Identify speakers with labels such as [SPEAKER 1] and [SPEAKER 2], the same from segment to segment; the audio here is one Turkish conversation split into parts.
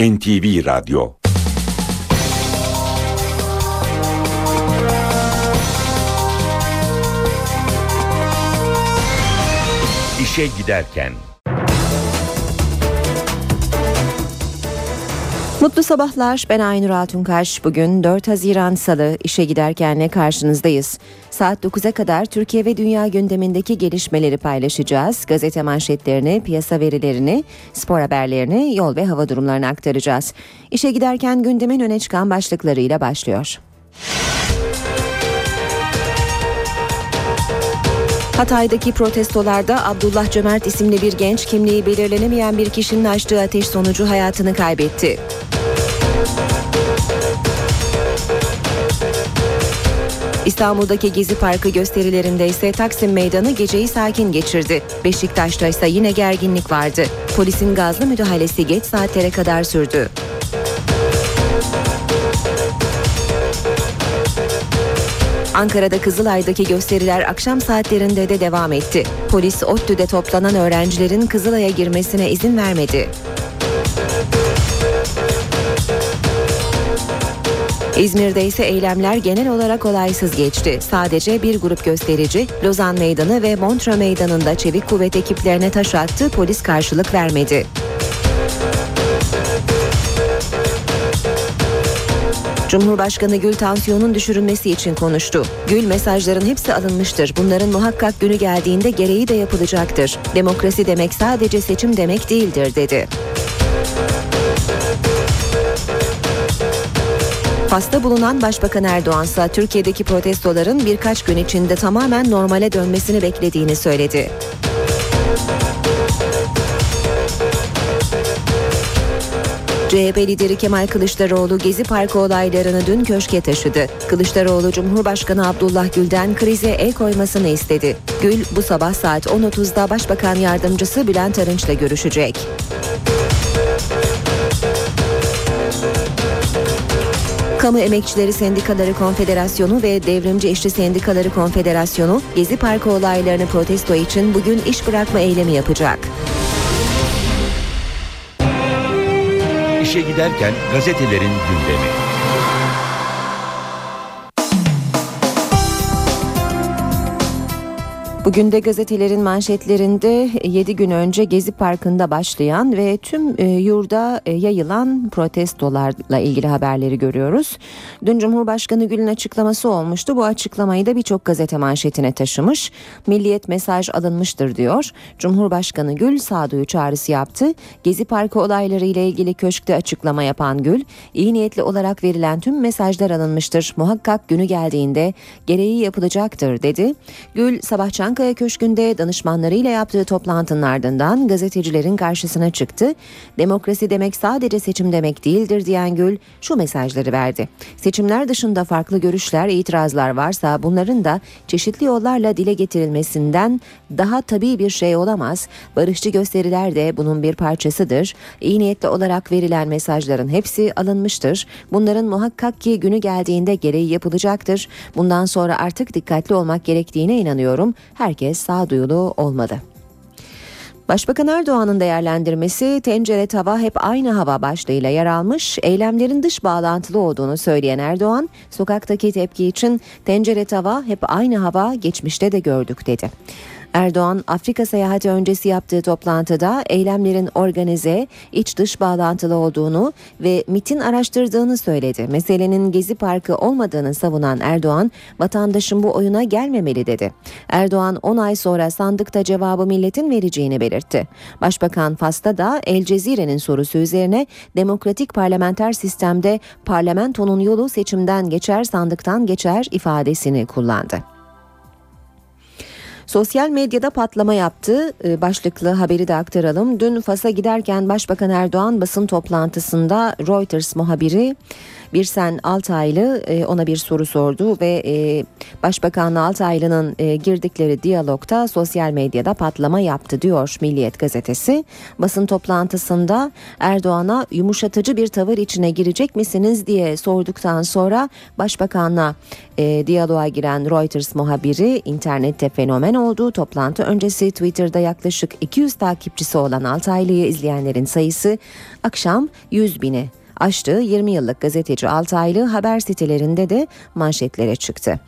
[SPEAKER 1] NTV Radyo İşe giderken
[SPEAKER 2] Mutlu sabahlar. Ben Aynur Altunkaş. Bugün 4 Haziran Salı işe giderkenle karşınızdayız. Saat 9'a kadar Türkiye ve dünya gündemindeki gelişmeleri paylaşacağız. Gazete manşetlerini, piyasa verilerini, spor haberlerini, yol ve hava durumlarını aktaracağız. İşe giderken gündemin öne çıkan başlıklarıyla başlıyor. Hatay'daki protestolarda Abdullah Cömert isimli bir genç kimliği belirlenemeyen bir kişinin açtığı ateş sonucu hayatını kaybetti. İstanbul'daki Gezi Parkı gösterilerinde ise Taksim Meydanı geceyi sakin geçirdi. Beşiktaş'ta ise yine gerginlik vardı. Polisin gazlı müdahalesi geç saatlere kadar sürdü. Ankara'da Kızılay'daki gösteriler akşam saatlerinde de devam etti. Polis ODTÜ'de toplanan öğrencilerin Kızılay'a girmesine izin vermedi. İzmir'de ise eylemler genel olarak olaysız geçti. Sadece bir grup gösterici Lozan Meydanı ve Montre Meydanı'nda çevik kuvvet ekiplerine taş attı, polis karşılık vermedi. Cumhurbaşkanı Gül tansiyonun düşürülmesi için konuştu. Gül mesajların hepsi alınmıştır. Bunların muhakkak günü geldiğinde gereği de yapılacaktır. Demokrasi demek sadece seçim demek değildir dedi. Fas'ta bulunan Başbakan Erdoğan ise Türkiye'deki protestoların birkaç gün içinde tamamen normale dönmesini beklediğini söyledi. CHP lideri Kemal Kılıçdaroğlu Gezi Parkı olaylarını dün köşke taşıdı. Kılıçdaroğlu Cumhurbaşkanı Abdullah Gül'den krize el koymasını istedi. Gül bu sabah saat 10.30'da Başbakan Yardımcısı Bülent Arınç'la görüşecek. Kamu Emekçileri Sendikaları Konfederasyonu ve Devrimci İşçi Sendikaları Konfederasyonu Gezi Parkı olaylarını protesto için bugün iş bırakma eylemi yapacak.
[SPEAKER 1] İşe giderken gazetelerin gündemi.
[SPEAKER 2] Bugün de gazetelerin manşetlerinde 7 gün önce Gezi Parkı'nda başlayan ve tüm e, yurda e, yayılan protestolarla ilgili haberleri görüyoruz. Dün Cumhurbaşkanı Gül'ün açıklaması olmuştu. Bu açıklamayı da birçok gazete manşetine taşımış. Milliyet mesaj alınmıştır diyor. Cumhurbaşkanı Gül sağduyu çağrısı yaptı. Gezi Parkı olayları ile ilgili köşkte açıklama yapan Gül, iyi niyetli olarak verilen tüm mesajlar alınmıştır. Muhakkak günü geldiğinde gereği yapılacaktır dedi. Gül sabah Çankaya Köşkü'nde danışmanlarıyla yaptığı toplantının ardından gazetecilerin karşısına çıktı. Demokrasi demek sadece seçim demek değildir diyen Gül şu mesajları verdi. Seçimler dışında farklı görüşler, itirazlar varsa bunların da çeşitli yollarla dile getirilmesinden daha tabii bir şey olamaz. Barışçı gösteriler de bunun bir parçasıdır. İyi niyetli olarak verilen mesajların hepsi alınmıştır. Bunların muhakkak ki günü geldiğinde gereği yapılacaktır. Bundan sonra artık dikkatli olmak gerektiğine inanıyorum herkes sağduyulu olmadı. Başbakan Erdoğan'ın değerlendirmesi tencere tava hep aynı hava başlığıyla yer almış. Eylemlerin dış bağlantılı olduğunu söyleyen Erdoğan, sokaktaki tepki için tencere tava hep aynı hava geçmişte de gördük dedi. Erdoğan Afrika seyahati öncesi yaptığı toplantıda eylemlerin organize, iç dış bağlantılı olduğunu ve MIT'in araştırdığını söyledi. Meselenin Gezi Parkı olmadığını savunan Erdoğan, vatandaşın bu oyuna gelmemeli dedi. Erdoğan 10 ay sonra sandıkta cevabı milletin vereceğini belirtti. Başbakan Fas'ta da El Cezire'nin sorusu üzerine demokratik parlamenter sistemde parlamentonun yolu seçimden geçer sandıktan geçer ifadesini kullandı. Sosyal medyada patlama yaptı. Ee, başlıklı haberi de aktaralım. Dün Fas'a giderken Başbakan Erdoğan basın toplantısında Reuters muhabiri Birsen Altaylı e, ona bir soru sordu ve e, Başbakan Altaylı'nın e, girdikleri diyalogta sosyal medyada patlama yaptı diyor Milliyet gazetesi. Basın toplantısında Erdoğan'a yumuşatıcı bir tavır içine girecek misiniz diye sorduktan sonra Başbakan'la e, diyaloğa giren Reuters muhabiri internette fenomen olduğu toplantı öncesi Twitter'da yaklaşık 200 takipçisi olan Altaylı'yı izleyenlerin sayısı akşam 100 bini aştı. 20 yıllık gazeteci Altaylı haber sitelerinde de manşetlere çıktı.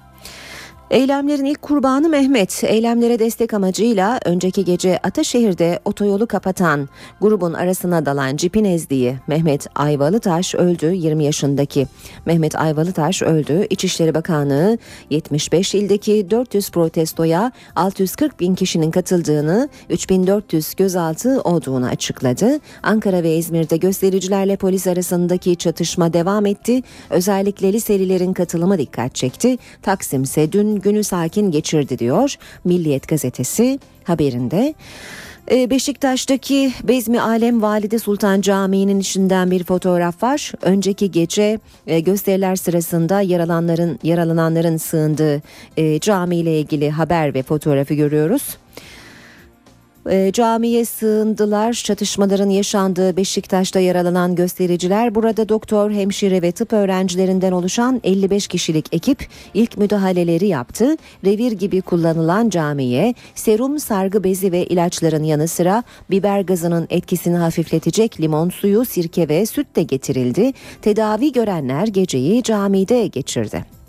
[SPEAKER 2] Eylemlerin ilk kurbanı Mehmet. Eylemlere destek amacıyla önceki gece Ataşehir'de otoyolu kapatan grubun arasına dalan cipin ezdiği Mehmet Ayvalıtaş öldü 20 yaşındaki. Mehmet Ayvalıtaş öldü. İçişleri Bakanlığı 75 ildeki 400 protestoya 640 bin kişinin katıldığını 3400 gözaltı olduğunu açıkladı. Ankara ve İzmir'de göstericilerle polis arasındaki çatışma devam etti. Özellikle liselilerin katılımı dikkat çekti. Taksim ise günü sakin geçirdi diyor Milliyet gazetesi haberinde. Ee, Beşiktaş'taki Bezmi Alem Valide Sultan Camii'nin içinden bir fotoğraf var. Önceki gece e, gösteriler sırasında yaralanların yaralananların sığındığı e, camiyle ilgili haber ve fotoğrafı görüyoruz. E, camiye sığındılar. Çatışmaların yaşandığı Beşiktaş'ta yaralanan göstericiler burada doktor, hemşire ve tıp öğrencilerinden oluşan 55 kişilik ekip ilk müdahaleleri yaptı. Revir gibi kullanılan camiye serum, sargı bezi ve ilaçların yanı sıra biber gazının etkisini hafifletecek limon suyu, sirke ve süt de getirildi. Tedavi görenler geceyi camide geçirdi.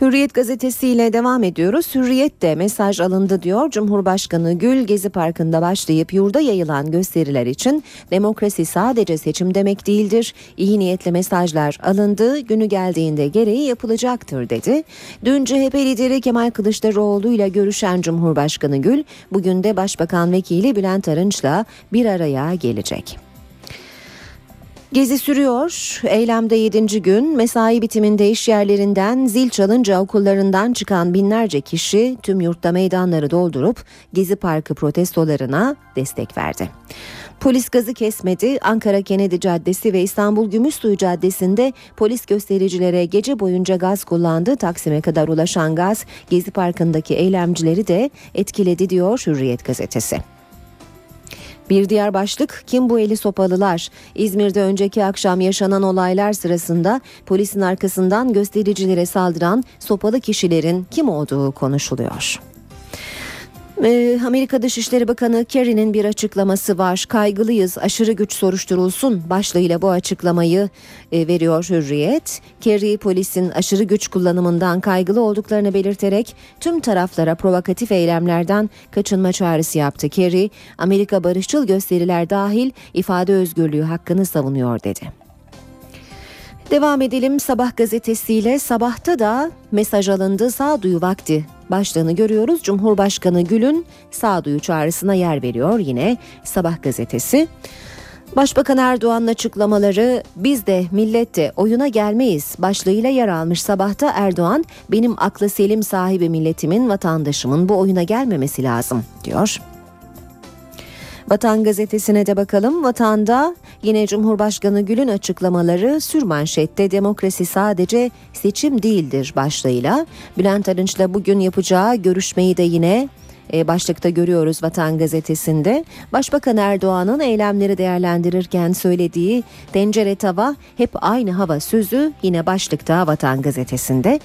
[SPEAKER 2] Hürriyet gazetesiyle devam ediyoruz. Hürriyet de mesaj alındı diyor. Cumhurbaşkanı Gül Gezi Parkı'nda başlayıp yurda yayılan gösteriler için demokrasi sadece seçim demek değildir. İyi niyetli mesajlar alındı. Günü geldiğinde gereği yapılacaktır dedi. Dün CHP lideri Kemal Kılıçdaroğlu ile görüşen Cumhurbaşkanı Gül bugün de Başbakan Vekili Bülent Arınç'la bir araya gelecek. Gezi sürüyor. Eylemde 7. gün mesai bitiminde iş yerlerinden zil çalınca okullarından çıkan binlerce kişi tüm yurtta meydanları doldurup Gezi Parkı protestolarına destek verdi. Polis gazı kesmedi. Ankara Kennedy Caddesi ve İstanbul Gümüşsuyu Caddesi'nde polis göstericilere gece boyunca gaz kullandı. Taksim'e kadar ulaşan gaz Gezi Parkı'ndaki eylemcileri de etkiledi diyor Hürriyet gazetesi. Bir diğer başlık kim bu eli sopalılar? İzmir'de önceki akşam yaşanan olaylar sırasında polisin arkasından göstericilere saldıran sopalı kişilerin kim olduğu konuşuluyor. Ee, Amerika Dışişleri Bakanı Kerry'nin bir açıklaması var. Kaygılıyız, aşırı güç soruşturulsun başlığıyla bu açıklamayı e, veriyor Hürriyet. Kerry polisin aşırı güç kullanımından kaygılı olduklarını belirterek tüm taraflara provokatif eylemlerden kaçınma çağrısı yaptı. Kerry, Amerika barışçıl gösteriler dahil ifade özgürlüğü hakkını savunuyor dedi. Devam edelim Sabah gazetesiyle. Sabahta da mesaj alındı sağduyu vakti başlığını görüyoruz. Cumhurbaşkanı Gül'ün sağduyu çağrısına yer veriyor yine Sabah gazetesi. Başbakan Erdoğan'ın açıklamaları biz de millet de oyuna gelmeyiz başlığıyla yer almış sabahta Erdoğan benim aklı selim sahibi milletimin vatandaşımın bu oyuna gelmemesi lazım diyor. Vatan gazetesine de bakalım. Vatanda yine Cumhurbaşkanı Gül'ün açıklamaları sürmanşette demokrasi sadece seçim değildir başlığıyla. Bülent Arınç'la bugün yapacağı görüşmeyi de yine e, başlıkta görüyoruz Vatan Gazetesi'nde. Başbakan Erdoğan'ın eylemleri değerlendirirken söylediği tencere tava hep aynı hava sözü yine başlıkta Vatan Gazetesi'nde.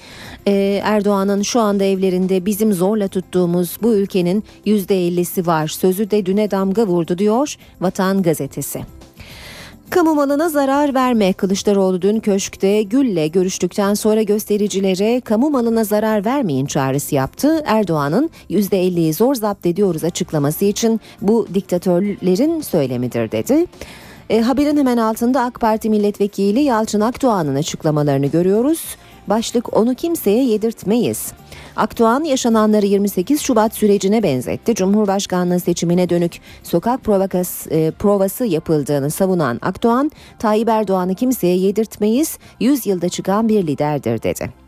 [SPEAKER 2] E, Erdoğan'ın şu anda evlerinde bizim zorla tuttuğumuz bu ülkenin %50'si var sözü de düne damga vurdu diyor Vatan Gazetesi. Kamu malına zarar verme. Kılıçdaroğlu dün köşkte Gül'le görüştükten sonra göstericilere kamu malına zarar vermeyin çağrısı yaptı. Erdoğan'ın %50'yi zor zapt ediyoruz açıklaması için bu diktatörlerin söylemidir dedi. E, haberin hemen altında AK Parti milletvekili Yalçın Akdoğan'ın açıklamalarını görüyoruz. Başlık onu kimseye yedirtmeyiz. Akdoğan yaşananları 28 Şubat sürecine benzetti. Cumhurbaşkanlığı seçimine dönük sokak provokas, e, provası yapıldığını savunan Akdoğan, Tayyip Erdoğan'ı kimseye yedirtmeyiz, 100 yılda çıkan bir liderdir dedi.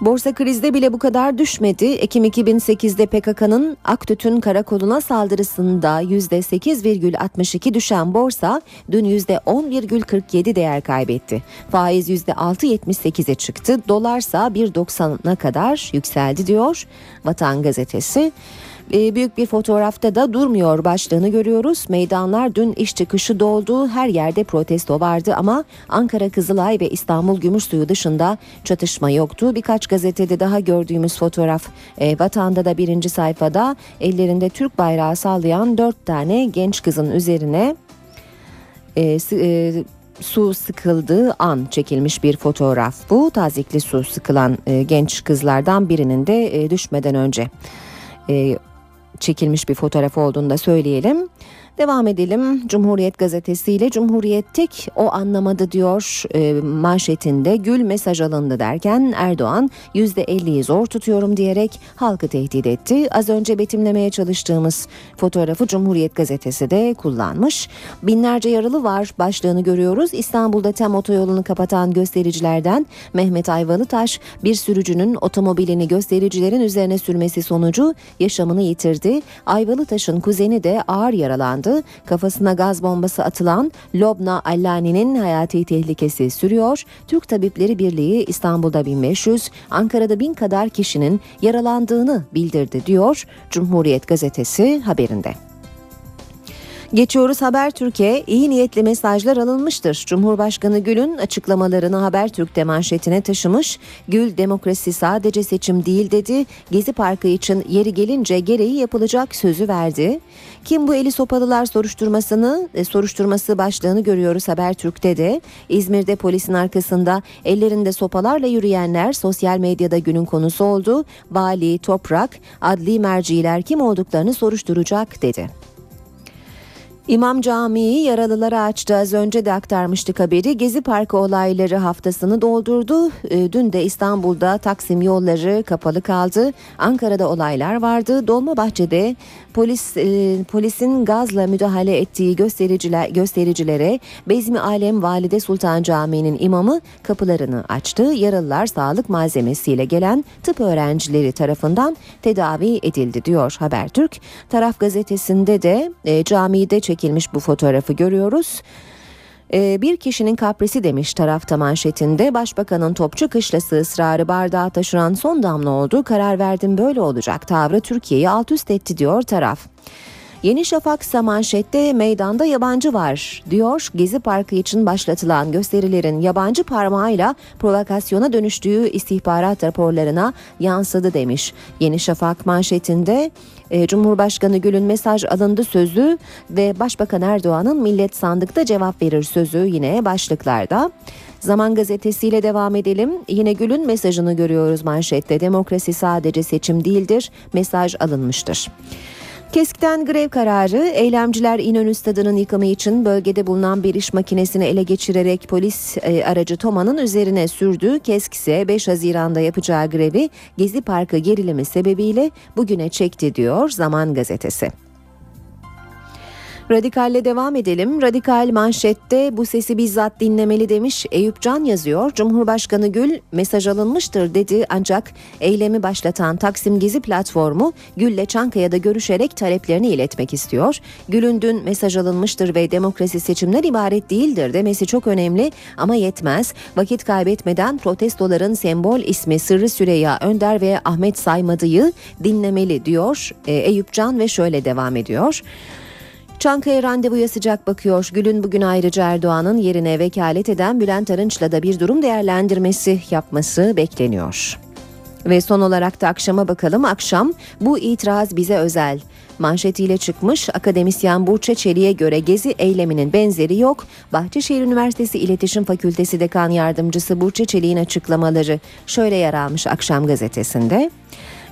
[SPEAKER 2] Borsa krizde bile bu kadar düşmedi. Ekim 2008'de PKK'nın Aktüt'ün karakoluna saldırısında %8,62 düşen borsa dün %10,47 değer kaybetti. Faiz %6,78'e çıktı. Dolarsa 1.90'a kadar yükseldi diyor Vatan Gazetesi. E, büyük bir fotoğrafta da durmuyor başlığını görüyoruz. Meydanlar dün iş çıkışı doldu. Her yerde protesto vardı ama Ankara Kızılay ve İstanbul Gümüşsuyu dışında çatışma yoktu. Birkaç gazetede daha gördüğümüz fotoğraf e, vatanda da birinci sayfada ellerinde Türk bayrağı sallayan dört tane genç kızın üzerine e, e, su sıkıldığı an çekilmiş bir fotoğraf bu. Tazikli su sıkılan e, genç kızlardan birinin de e, düşmeden önce e, çekilmiş bir fotoğraf olduğunu da söyleyelim. Devam edelim Cumhuriyet Gazetesi ile Cumhuriyet tek o anlamadı diyor e, manşetinde Gül mesaj alındı derken Erdoğan %50'yi zor tutuyorum diyerek halkı tehdit etti. Az önce betimlemeye çalıştığımız fotoğrafı Cumhuriyet Gazetesi de kullanmış. Binlerce yaralı var başlığını görüyoruz. İstanbul'da tem otoyolunu kapatan göstericilerden Mehmet Ayvalıtaş bir sürücünün otomobilini göstericilerin üzerine sürmesi sonucu yaşamını yitirdi. Ayvalıtaş'ın kuzeni de ağır yaralandı yaralandı. Kafasına gaz bombası atılan Lobna Allani'nin hayati tehlikesi sürüyor. Türk Tabipleri Birliği İstanbul'da 1500, Ankara'da 1000 kadar kişinin yaralandığını bildirdi diyor Cumhuriyet Gazetesi haberinde. Geçiyoruz Haber Türkiye. İyi niyetli mesajlar alınmıştır. Cumhurbaşkanı Gül'ün açıklamalarını Habertürk'te manşetine taşımış. Gül demokrasi sadece seçim değil dedi. Gezi Parkı için yeri gelince gereği yapılacak sözü verdi. Kim bu eli sopalılar soruşturmasını e, soruşturması başlığını görüyoruz Habertürk'te de. İzmir'de polisin arkasında ellerinde sopalarla yürüyenler sosyal medyada günün konusu oldu. Vali, Toprak, adli merciler kim olduklarını soruşturacak dedi. İmam Camii yaralılara açtı. Az önce de aktarmıştık haberi. Gezi Parkı olayları haftasını doldurdu. Ee, dün de İstanbul'da Taksim yolları kapalı kaldı. Ankara'da olaylar vardı. Dolmabahçe'de polis e, polisin gazla müdahale ettiği göstericiler göstericilere Bezmi Alem Valide Sultan Camii'nin imamı kapılarını açtı. Yaralılar sağlık malzemesiyle gelen tıp öğrencileri tarafından tedavi edildi diyor Habertürk. Taraf gazetesinde de e, camide çekilmiş bu fotoğrafı görüyoruz. Ee, bir kişinin kaprisi demiş tarafta manşetinde başbakanın topçu kışlası ısrarı bardağa taşıran son damla oldu karar verdim böyle olacak tavrı Türkiye'yi alt üst etti diyor taraf. Yeni Şafak manşette meydanda yabancı var diyor. Gezi Parkı için başlatılan gösterilerin yabancı parmağıyla provokasyona dönüştüğü istihbarat raporlarına yansıdı demiş. Yeni Şafak manşetinde e, Cumhurbaşkanı Gül'ün mesaj alındı sözü ve Başbakan Erdoğan'ın millet sandıkta cevap verir sözü yine başlıklarda. Zaman gazetesiyle devam edelim. Yine Gül'ün mesajını görüyoruz manşette. Demokrasi sadece seçim değildir. Mesaj alınmıştır. KESK'ten grev kararı eylemciler İnönü Stadı'nın yıkımı için bölgede bulunan bir iş makinesini ele geçirerek polis e, aracı Toma'nın üzerine sürdü. KESK ise 5 Haziran'da yapacağı grevi Gezi Parkı gerilimi sebebiyle bugüne çekti diyor Zaman Gazetesi. Radikalle devam edelim. Radikal manşette bu sesi bizzat dinlemeli demiş Eyüp Can yazıyor. Cumhurbaşkanı Gül mesaj alınmıştır dedi ancak eylemi başlatan Taksim Gezi platformu Gül'le Çankaya'da görüşerek taleplerini iletmek istiyor. Gül'ün dün mesaj alınmıştır ve demokrasi seçimler ibaret değildir demesi çok önemli ama yetmez. Vakit kaybetmeden protestoların sembol ismi Sırrı Süreyya Önder ve Ahmet Saymadı'yı dinlemeli diyor e, Eyüp Can ve şöyle devam ediyor. Çankaya randevuya sıcak bakıyor. Gül'ün bugün ayrıca Erdoğan'ın yerine vekalet eden Bülent Arınç'la da bir durum değerlendirmesi yapması bekleniyor. Ve son olarak da akşama bakalım. Akşam bu itiraz bize özel. Manşetiyle çıkmış akademisyen Burçe Çelik'e göre gezi eyleminin benzeri yok. Bahçeşehir Üniversitesi İletişim Fakültesi Dekan Yardımcısı Burçe Çelik'in açıklamaları şöyle yer almış akşam gazetesinde.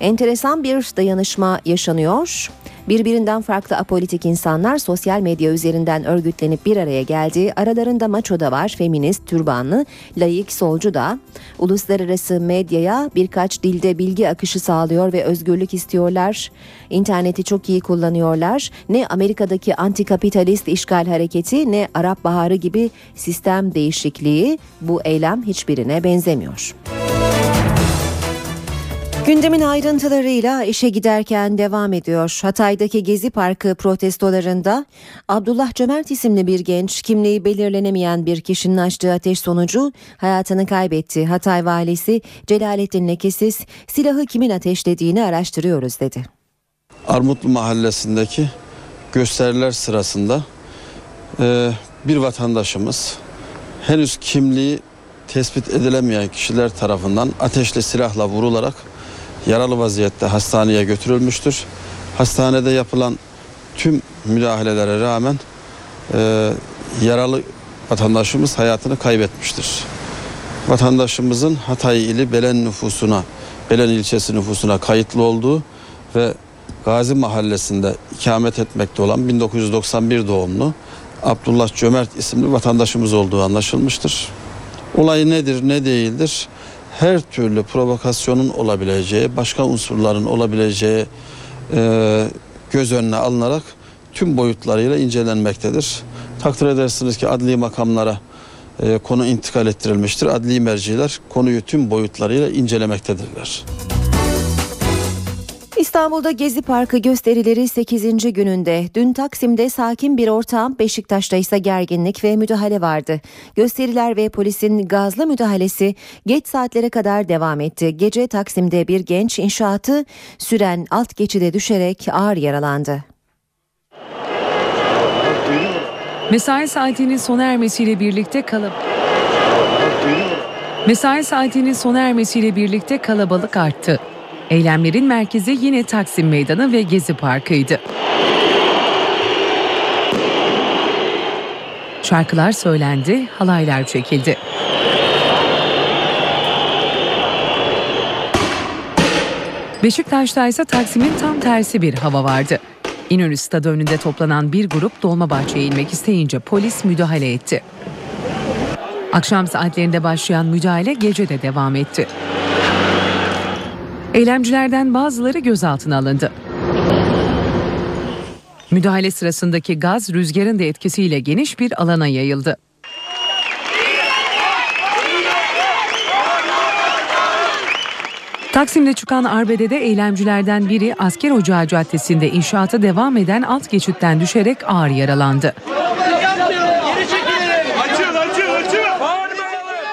[SPEAKER 2] Enteresan bir dayanışma yaşanıyor. Birbirinden farklı apolitik insanlar sosyal medya üzerinden örgütlenip bir araya geldi. Aralarında maço da var, feminist, türbanlı, layık, solcu da. Uluslararası medyaya birkaç dilde bilgi akışı sağlıyor ve özgürlük istiyorlar. İnterneti çok iyi kullanıyorlar. Ne Amerika'daki antikapitalist işgal hareketi ne Arap Baharı gibi sistem değişikliği bu eylem hiçbirine benzemiyor. Gündemin ayrıntılarıyla işe giderken devam ediyor. Hatay'daki Gezi Parkı protestolarında Abdullah Cömert isimli bir genç kimliği belirlenemeyen bir kişinin açtığı ateş sonucu hayatını kaybetti. Hatay valisi Celalettin Lekesiz silahı kimin ateşlediğini araştırıyoruz dedi.
[SPEAKER 3] Armutlu mahallesindeki gösteriler sırasında e, bir vatandaşımız henüz kimliği tespit edilemeyen kişiler tarafından ateşli silahla vurularak yaralı vaziyette hastaneye götürülmüştür. Hastanede yapılan tüm müdahalelere rağmen e, yaralı vatandaşımız hayatını kaybetmiştir. Vatandaşımızın Hatay ili Belen nüfusuna, Belen ilçesi nüfusuna kayıtlı olduğu ve Gazi Mahallesi'nde ikamet etmekte olan 1991 doğumlu Abdullah Cömert isimli vatandaşımız olduğu anlaşılmıştır. Olay nedir ne değildir her türlü provokasyonun olabileceği, başka unsurların olabileceği e, göz önüne alınarak tüm boyutlarıyla incelenmektedir. Takdir edersiniz ki adli makamlara e, konu intikal ettirilmiştir. Adli merciler konuyu tüm boyutlarıyla incelemektedirler.
[SPEAKER 2] İstanbul'da Gezi Parkı gösterileri 8. gününde. Dün Taksim'de sakin bir ortam, Beşiktaş'ta ise gerginlik ve müdahale vardı. Gösteriler ve polisin gazlı müdahalesi geç saatlere kadar devam etti. Gece Taksim'de bir genç inşaatı süren alt geçide düşerek ağır yaralandı.
[SPEAKER 4] Mesai saatinin sona ermesiyle birlikte kalıp Mesai saatinin sona ermesiyle birlikte kalabalık arttı. Eylemlerin merkezi yine Taksim Meydanı ve Gezi Parkı'ydı. Şarkılar söylendi, halaylar çekildi. Beşiktaş'ta ise Taksim'in tam tersi bir hava vardı. İnönü Stadı önünde toplanan bir grup Dolmabahçe'ye inmek isteyince polis müdahale etti. Akşam saatlerinde başlayan müdahale gece de devam etti. Eylemcilerden bazıları gözaltına alındı. Müdahale sırasındaki gaz rüzgarın da etkisiyle geniş bir alana yayıldı. Taksim'de çıkan arbedede eylemcilerden biri Asker Ocağı Caddesi'nde inşaata devam eden alt geçitten düşerek ağır yaralandı.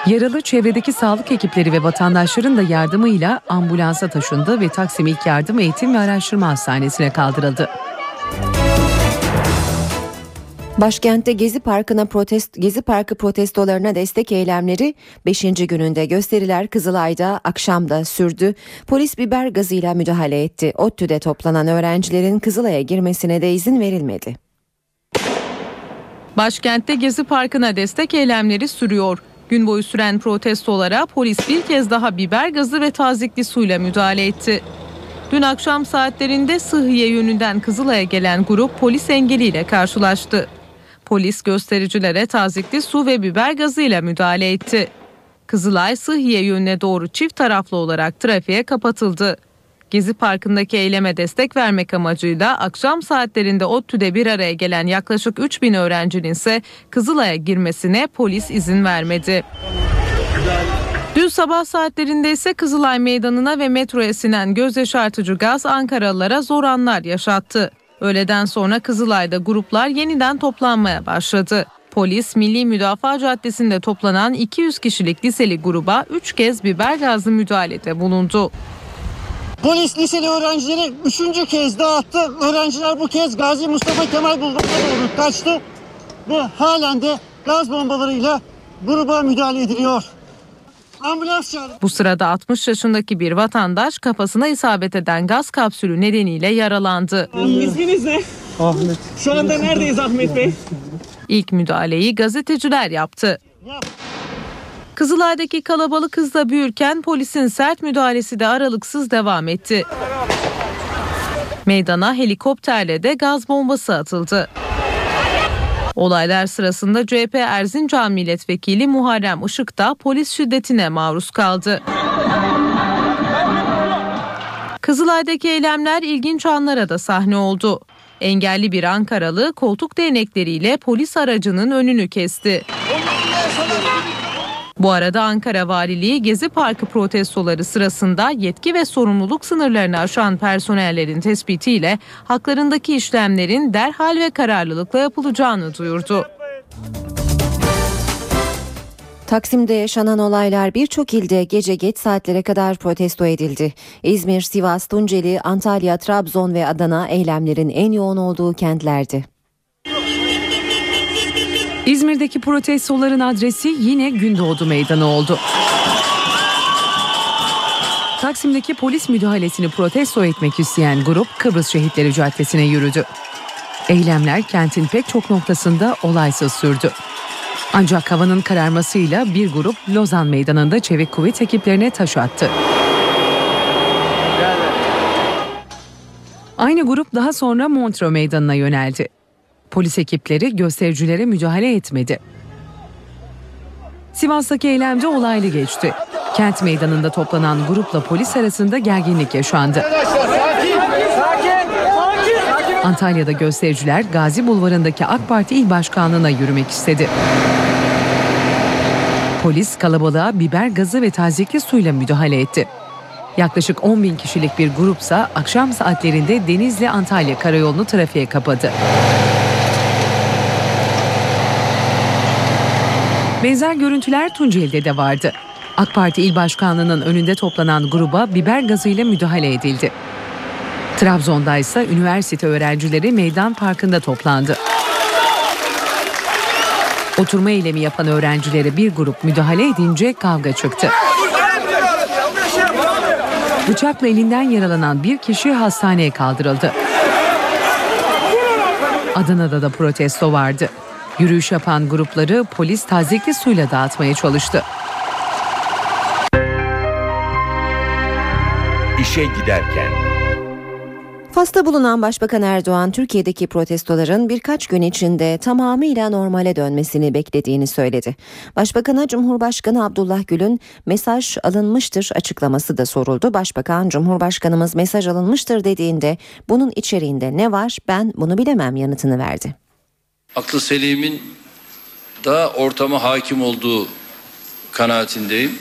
[SPEAKER 4] Yaralı çevredeki sağlık ekipleri ve vatandaşların da yardımıyla ambulansa taşındı ve Taksim İlk Yardım Eğitim ve Araştırma Hastanesi'ne kaldırıldı.
[SPEAKER 2] Başkentte Gezi Parkı'na protest Gezi Parkı protestolarına destek eylemleri 5. gününde gösteriler Kızılay'da akşamda sürdü. Polis biber gazıyla müdahale etti. ODTÜ'de toplanan öğrencilerin Kızılay'a girmesine de izin verilmedi.
[SPEAKER 5] Başkentte Gezi Parkı'na destek eylemleri sürüyor. Gün boyu süren protestolara polis bir kez daha biber gazı ve tazikli suyla müdahale etti. Dün akşam saatlerinde Sıhhiye yönünden Kızılay'a gelen grup polis engeliyle karşılaştı. Polis göstericilere tazikli su ve biber gazıyla müdahale etti. Kızılay Sıhhiye yönüne doğru çift taraflı olarak trafiğe kapatıldı. Gezi Parkı'ndaki eyleme destek vermek amacıyla akşam saatlerinde ODTÜ'de bir araya gelen yaklaşık 3 bin öğrencinin ise Kızılay'a girmesine polis izin vermedi. Dün sabah saatlerinde ise Kızılay Meydanı'na ve metroya sinen göz yaşartıcı gaz Ankaralılara zor anlar yaşattı. Öğleden sonra Kızılay'da gruplar yeniden toplanmaya başladı. Polis Milli Müdafaa Caddesi'nde toplanan 200 kişilik liseli gruba 3 kez biber gazlı müdahalede bulundu.
[SPEAKER 6] Polis liseli öğrencileri üçüncü kez dağıttı. Öğrenciler bu kez Gazi Mustafa Kemal Bulvarı'na doğru kaçtı. Ve halen de gaz bombalarıyla gruba müdahale ediliyor. Ambulans çağırın.
[SPEAKER 5] Bu sırada 60 yaşındaki bir vatandaş kafasına isabet eden gaz kapsülü nedeniyle yaralandı.
[SPEAKER 7] İsminiz ne?
[SPEAKER 6] Ahmet.
[SPEAKER 7] Şu anda neredeyiz Ahmet Bey?
[SPEAKER 5] İlk müdahaleyi gazeteciler yaptı.
[SPEAKER 6] Yap.
[SPEAKER 5] Kızılay'daki kalabalık hızla büyürken polisin sert müdahalesi de aralıksız devam etti. Meydana helikopterle de gaz bombası atıldı. Olaylar sırasında CHP Erzincan Milletvekili Muharrem Işık da polis şiddetine maruz kaldı. Kızılay'daki eylemler ilginç anlara da sahne oldu. Engelli bir Ankaralı koltuk değnekleriyle polis aracının önünü kesti. Bu arada Ankara Valiliği Gezi Parkı protestoları sırasında yetki ve sorumluluk sınırlarını aşan personellerin tespitiyle haklarındaki işlemlerin derhal ve kararlılıkla yapılacağını duyurdu.
[SPEAKER 2] Taksim'de yaşanan olaylar birçok ilde gece geç saatlere kadar protesto edildi. İzmir, Sivas, Tunceli, Antalya, Trabzon ve Adana eylemlerin en yoğun olduğu kentlerdi.
[SPEAKER 4] İzmir'deki protestoların adresi yine Gündoğdu Meydanı oldu. Taksim'deki polis müdahalesini protesto etmek isteyen grup Kıbrıs Şehitleri Caddesi'ne yürüdü. Eylemler kentin pek çok noktasında olaysız sürdü. Ancak havanın kararmasıyla bir grup Lozan Meydanı'nda çevik kuvvet ekiplerine taş attı. Aynı grup daha sonra Montreux Meydanı'na yöneldi. Polis ekipleri göstericilere müdahale etmedi. Sivas'taki eylemde olaylı geçti. Kent meydanında toplanan grupla polis arasında gerginlik yaşandı. Antalya'da göstericiler Gazi Bulvarı'ndaki AK Parti İl Başkanlığı'na yürümek istedi. Polis kalabalığa biber gazı ve tazikli suyla müdahale etti. Yaklaşık 10 bin kişilik bir grupsa akşam saatlerinde Denizli Antalya karayolunu trafiğe kapadı. Benzer görüntüler Tunceli'de de vardı. AK Parti İl Başkanlığı'nın önünde toplanan gruba biber gazıyla müdahale edildi. Trabzon'da ise üniversite öğrencileri meydan parkında toplandı. Oturma eylemi yapan öğrencilere bir grup müdahale edince kavga çıktı. Bıçakla elinden yaralanan bir kişi hastaneye kaldırıldı. Adana'da da protesto vardı. Yürüyüş yapan grupları polis tazikli suyla dağıtmaya çalıştı.
[SPEAKER 1] İşe giderken
[SPEAKER 2] Fas'ta bulunan Başbakan Erdoğan, Türkiye'deki protestoların birkaç gün içinde tamamıyla normale dönmesini beklediğini söyledi. Başbakan'a Cumhurbaşkanı Abdullah Gül'ün mesaj alınmıştır açıklaması da soruldu. Başbakan, Cumhurbaşkanımız mesaj alınmıştır dediğinde bunun içeriğinde ne var ben bunu bilemem yanıtını verdi.
[SPEAKER 8] Aklı selimin daha ortama hakim olduğu kanaatindeyim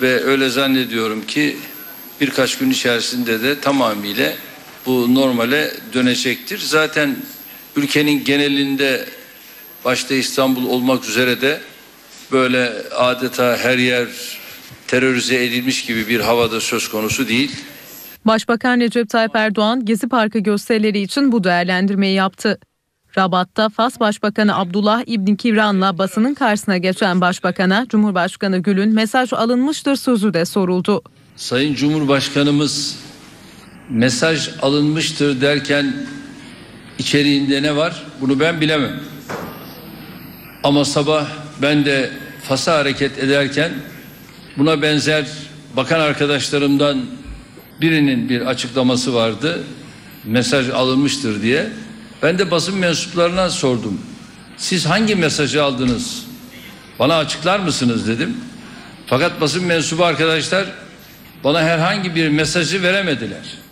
[SPEAKER 8] ve öyle zannediyorum ki birkaç gün içerisinde de tamamıyla bu normale dönecektir. Zaten ülkenin genelinde başta İstanbul olmak üzere de böyle adeta her yer terörize edilmiş gibi bir havada söz konusu değil.
[SPEAKER 5] Başbakan Recep Tayyip Erdoğan Gezi Parkı gösterileri için bu değerlendirmeyi yaptı. Rabat'ta Fas Başbakanı Abdullah İbni Kivran'la basının karşısına geçen Başbakan'a Cumhurbaşkanı Gül'ün mesaj alınmıştır sözü de soruldu.
[SPEAKER 8] Sayın Cumhurbaşkanımız mesaj alınmıştır derken içeriğinde ne var bunu ben bilemem. Ama sabah ben de Fas'a hareket ederken buna benzer bakan arkadaşlarımdan birinin bir açıklaması vardı. Mesaj alınmıştır diye. Ben de basın mensuplarına sordum. Siz hangi mesajı aldınız? Bana açıklar mısınız dedim. Fakat basın mensubu arkadaşlar bana herhangi bir mesajı veremediler.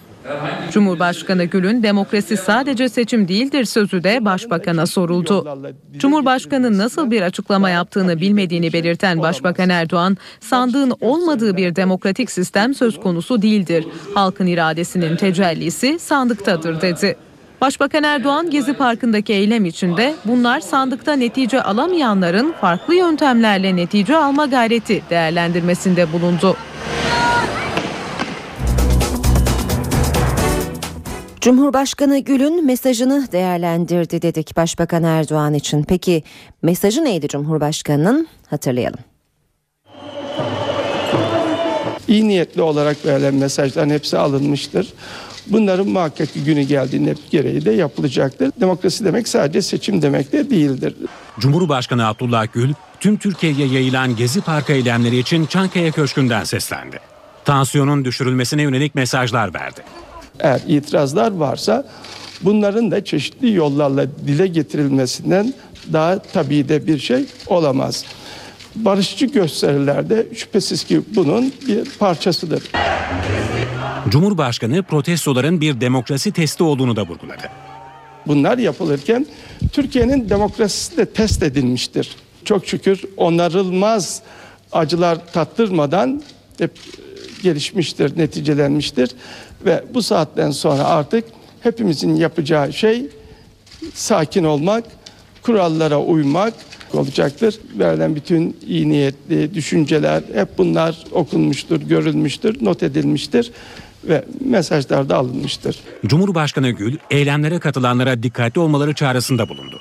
[SPEAKER 5] Cumhurbaşkanı Gül'ün demokrasi sadece seçim değildir sözü de başbakana soruldu. Cumhurbaşkanı nasıl bir açıklama yaptığını bilmediğini belirten Başbakan Erdoğan, sandığın olmadığı bir demokratik sistem söz konusu değildir. Halkın iradesinin tecellisi sandıktadır dedi. Başbakan Erdoğan Gezi Parkı'ndaki eylem içinde bunlar sandıkta netice alamayanların farklı yöntemlerle netice alma gayreti değerlendirmesinde bulundu.
[SPEAKER 2] Cumhurbaşkanı Gül'ün mesajını değerlendirdi dedik Başbakan Erdoğan için. Peki mesajı neydi Cumhurbaşkanı'nın? Hatırlayalım.
[SPEAKER 9] İyi niyetli olarak verilen mesajların hepsi alınmıştır. Bunların muhakkak ki günü geldiğinde gereği de yapılacaktır. Demokrasi demek sadece seçim demek de değildir.
[SPEAKER 10] Cumhurbaşkanı Abdullah Gül, tüm Türkiye'ye yayılan Gezi Parkı eylemleri için Çankaya Köşkü'nden seslendi. Tansiyonun düşürülmesine yönelik mesajlar verdi.
[SPEAKER 9] Eğer itirazlar varsa bunların da çeşitli yollarla dile getirilmesinden daha tabii de bir şey olamaz. Barışçı gösterilerde şüphesiz ki bunun bir parçasıdır.
[SPEAKER 10] Cumhurbaşkanı protestoların bir demokrasi testi olduğunu da vurguladı.
[SPEAKER 9] Bunlar yapılırken Türkiye'nin demokrasisi de test edilmiştir. Çok şükür onarılmaz acılar tattırmadan hep e, gelişmiştir, neticelenmiştir ve bu saatten sonra artık hepimizin yapacağı şey sakin olmak, kurallara uymak olacaktır. Verilen bütün iyi niyetli düşünceler hep bunlar okunmuştur, görülmüştür, not edilmiştir ve mesajlar da alınmıştır.
[SPEAKER 10] Cumhurbaşkanı Gül eylemlere katılanlara dikkatli olmaları çağrısında bulundu.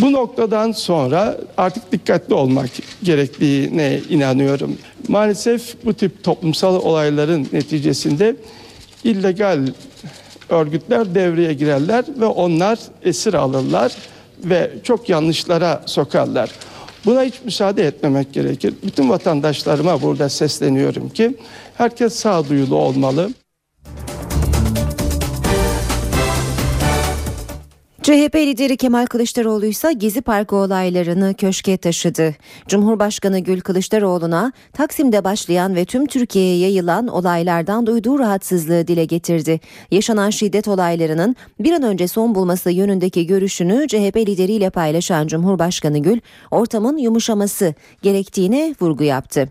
[SPEAKER 9] Bu noktadan sonra artık dikkatli olmak gerektiğine inanıyorum. Maalesef bu tip toplumsal olayların neticesinde illegal örgütler devreye girerler ve onlar esir alırlar ve çok yanlışlara sokarlar. Buna hiç müsaade etmemek gerekir. Bütün vatandaşlarıma burada sesleniyorum ki herkes sağduyulu olmalı.
[SPEAKER 2] CHP lideri Kemal Kılıçdaroğlu ise Gezi Parkı olaylarını köşke taşıdı. Cumhurbaşkanı Gül Kılıçdaroğlu'na Taksim'de başlayan ve tüm Türkiye'ye yayılan olaylardan duyduğu rahatsızlığı dile getirdi. Yaşanan şiddet olaylarının bir an önce son bulması yönündeki görüşünü CHP lideriyle paylaşan Cumhurbaşkanı Gül, ortamın yumuşaması gerektiğine vurgu yaptı.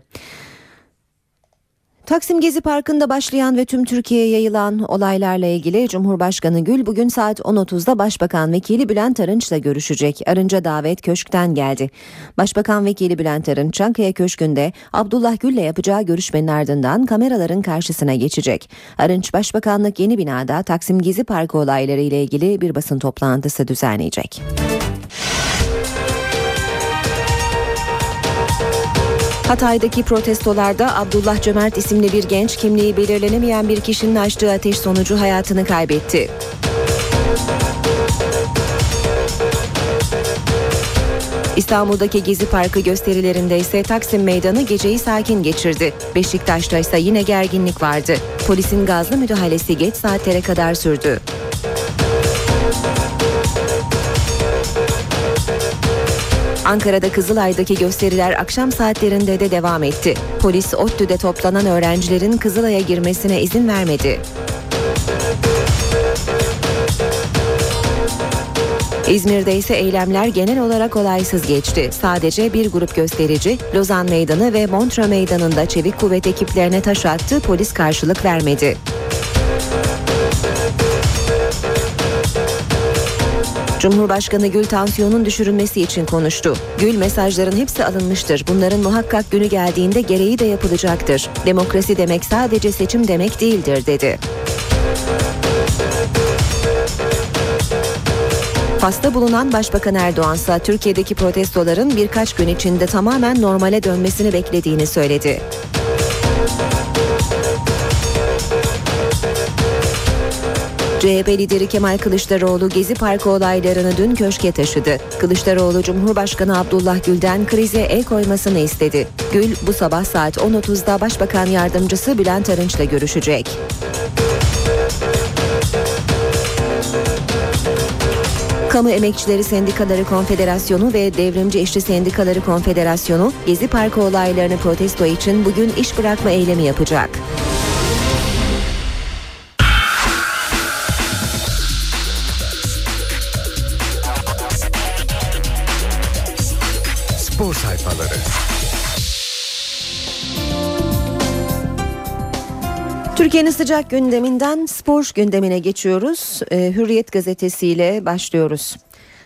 [SPEAKER 2] Taksim Gezi Parkı'nda başlayan ve tüm Türkiye'ye yayılan olaylarla ilgili Cumhurbaşkanı Gül bugün saat 10.30'da Başbakan Vekili Bülent Arınç'la görüşecek. Arınç'a davet köşkten geldi. Başbakan Vekili Bülent Arınç Çankaya Köşkü'nde Abdullah Gül'le yapacağı görüşmenin ardından kameraların karşısına geçecek. Arınç Başbakanlık yeni binada Taksim Gezi Parkı olayları ile ilgili bir basın toplantısı düzenleyecek. Hatay'daki protestolarda Abdullah Cömert isimli bir genç kimliği belirlenemeyen bir kişinin açtığı ateş sonucu hayatını kaybetti. İstanbul'daki Gezi Parkı gösterilerinde ise Taksim Meydanı geceyi sakin geçirdi. Beşiktaş'ta ise yine gerginlik vardı. Polisin gazlı müdahalesi geç saatlere kadar sürdü. Ankara'da Kızılay'daki gösteriler akşam saatlerinde de devam etti. Polis ODTÜ'de toplanan öğrencilerin Kızılay'a girmesine izin vermedi. İzmir'de ise eylemler genel olarak olaysız geçti. Sadece bir grup gösterici Lozan Meydanı ve Montreux Meydanı'nda çevik kuvvet ekiplerine taş attı, polis karşılık vermedi. Cumhurbaşkanı Gül tansiyonun düşürülmesi için konuştu. Gül mesajların hepsi alınmıştır. Bunların muhakkak günü geldiğinde gereği de yapılacaktır. Demokrasi demek sadece seçim demek değildir dedi. Fas'ta bulunan Başbakan Erdoğan ise Türkiye'deki protestoların birkaç gün içinde tamamen normale dönmesini beklediğini söyledi. CHP lideri Kemal Kılıçdaroğlu Gezi Parkı olaylarını dün köşke taşıdı. Kılıçdaroğlu Cumhurbaşkanı Abdullah Gül'den krize el koymasını istedi. Gül bu sabah saat 10.30'da Başbakan Yardımcısı Bülent Arınç'la görüşecek. Kamu Emekçileri Sendikaları Konfederasyonu ve Devrimci İşçi Sendikaları Konfederasyonu Gezi Parkı olaylarını protesto için bugün iş bırakma eylemi yapacak. Türkiye'nin sıcak gündeminden spor gündemine geçiyoruz. Ee, Hürriyet gazetesiyle başlıyoruz.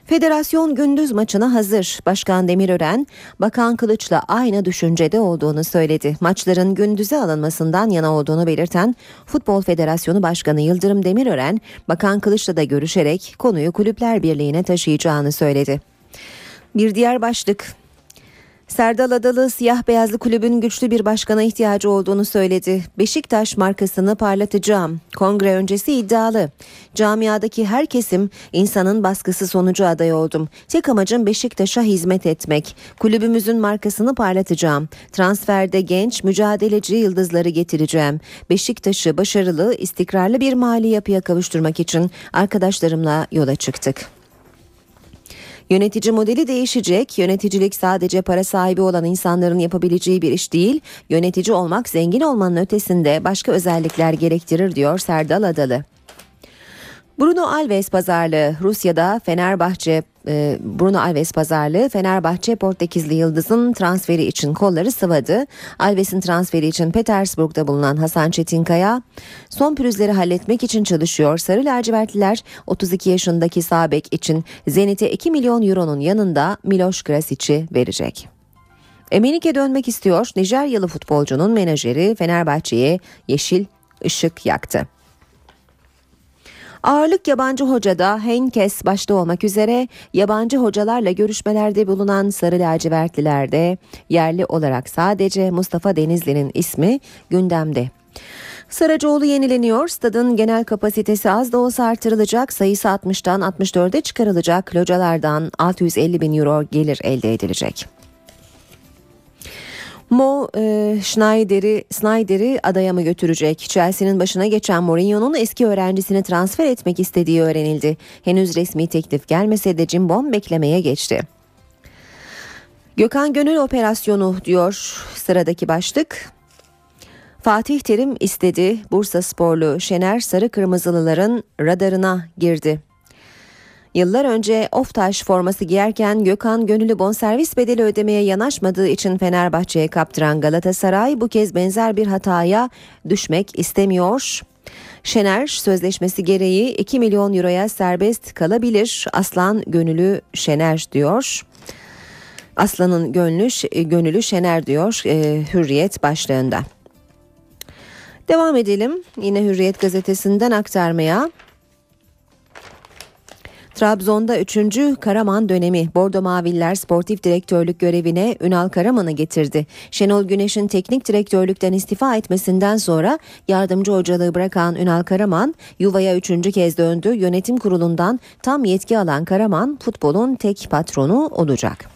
[SPEAKER 2] Federasyon gündüz maçına hazır. Başkan Demirören, Bakan Kılıç'la aynı düşüncede olduğunu söyledi. Maçların gündüze alınmasından yana olduğunu belirten Futbol Federasyonu Başkanı Yıldırım Demirören, Bakan Kılıç'la da görüşerek konuyu Kulüpler Birliği'ne taşıyacağını söyledi. Bir diğer başlık Serdal Adalı siyah beyazlı kulübün güçlü bir başkana ihtiyacı olduğunu söyledi. Beşiktaş markasını parlatacağım. Kongre öncesi iddialı. Camiadaki her kesim insanın baskısı sonucu aday oldum. Tek amacım Beşiktaş'a hizmet etmek. Kulübümüzün markasını parlatacağım. Transferde genç, mücadeleci yıldızları getireceğim. Beşiktaş'ı başarılı, istikrarlı bir mali yapıya kavuşturmak için arkadaşlarımla yola çıktık. Yönetici modeli değişecek. Yöneticilik sadece para sahibi olan insanların yapabileceği bir iş değil. Yönetici olmak zengin olmanın ötesinde başka özellikler gerektirir diyor Serdal Adalı. Bruno Alves pazarlığı Rusya'da Fenerbahçe e, Bruno Alves pazarlığı Fenerbahçe Portekizli Yıldız'ın transferi için kolları sıvadı. Alves'in transferi için Petersburg'da bulunan Hasan Çetinkaya son pürüzleri halletmek için çalışıyor. Sarı lacivertliler 32 yaşındaki Sabek için Zenit'e 2 milyon euronun yanında Miloš Krasic'i verecek. Emenike dönmek istiyor. Nijeryalı futbolcunun menajeri Fenerbahçe'ye yeşil ışık yaktı. Ağırlık yabancı hocada Henkes başta olmak üzere yabancı hocalarla görüşmelerde bulunan Sarı Lacivertlilerde yerli olarak sadece Mustafa Denizli'nin ismi gündemde. Saracoğlu yenileniyor. Stadın genel kapasitesi az da olsa artırılacak. Sayısı 60'tan 64'e çıkarılacak. Localardan 650 bin euro gelir elde edilecek. Mo e, Schneider'i Snyder'i adaya mı götürecek? Chelsea'nin başına geçen Mourinho'nun eski öğrencisini transfer etmek istediği öğrenildi. Henüz resmi teklif gelmese de Cimbom beklemeye geçti. Gökhan Gönül operasyonu diyor sıradaki başlık. Fatih Terim istedi. Bursa sporlu Şener Sarı Kırmızılıların radarına girdi. Yıllar önce Oftaş forması giyerken Gökhan Gönüllü bonservis bedeli ödemeye yanaşmadığı için Fenerbahçe'ye kaptıran Galatasaray bu kez benzer bir hataya düşmek istemiyor. Şener sözleşmesi gereği 2 milyon euroya serbest kalabilir. Aslan gönülü Şener diyor. Aslan'ın gönlü, gönülü Şener diyor e, Hürriyet başlığında. Devam edelim yine Hürriyet gazetesinden aktarmaya. Trabzon'da 3. Karaman dönemi Bordo Maviller sportif direktörlük görevine Ünal Karaman'ı getirdi. Şenol Güneş'in teknik direktörlükten istifa etmesinden sonra yardımcı hocalığı bırakan Ünal Karaman yuvaya üçüncü kez döndü. Yönetim kurulundan tam yetki alan Karaman futbolun tek patronu olacak.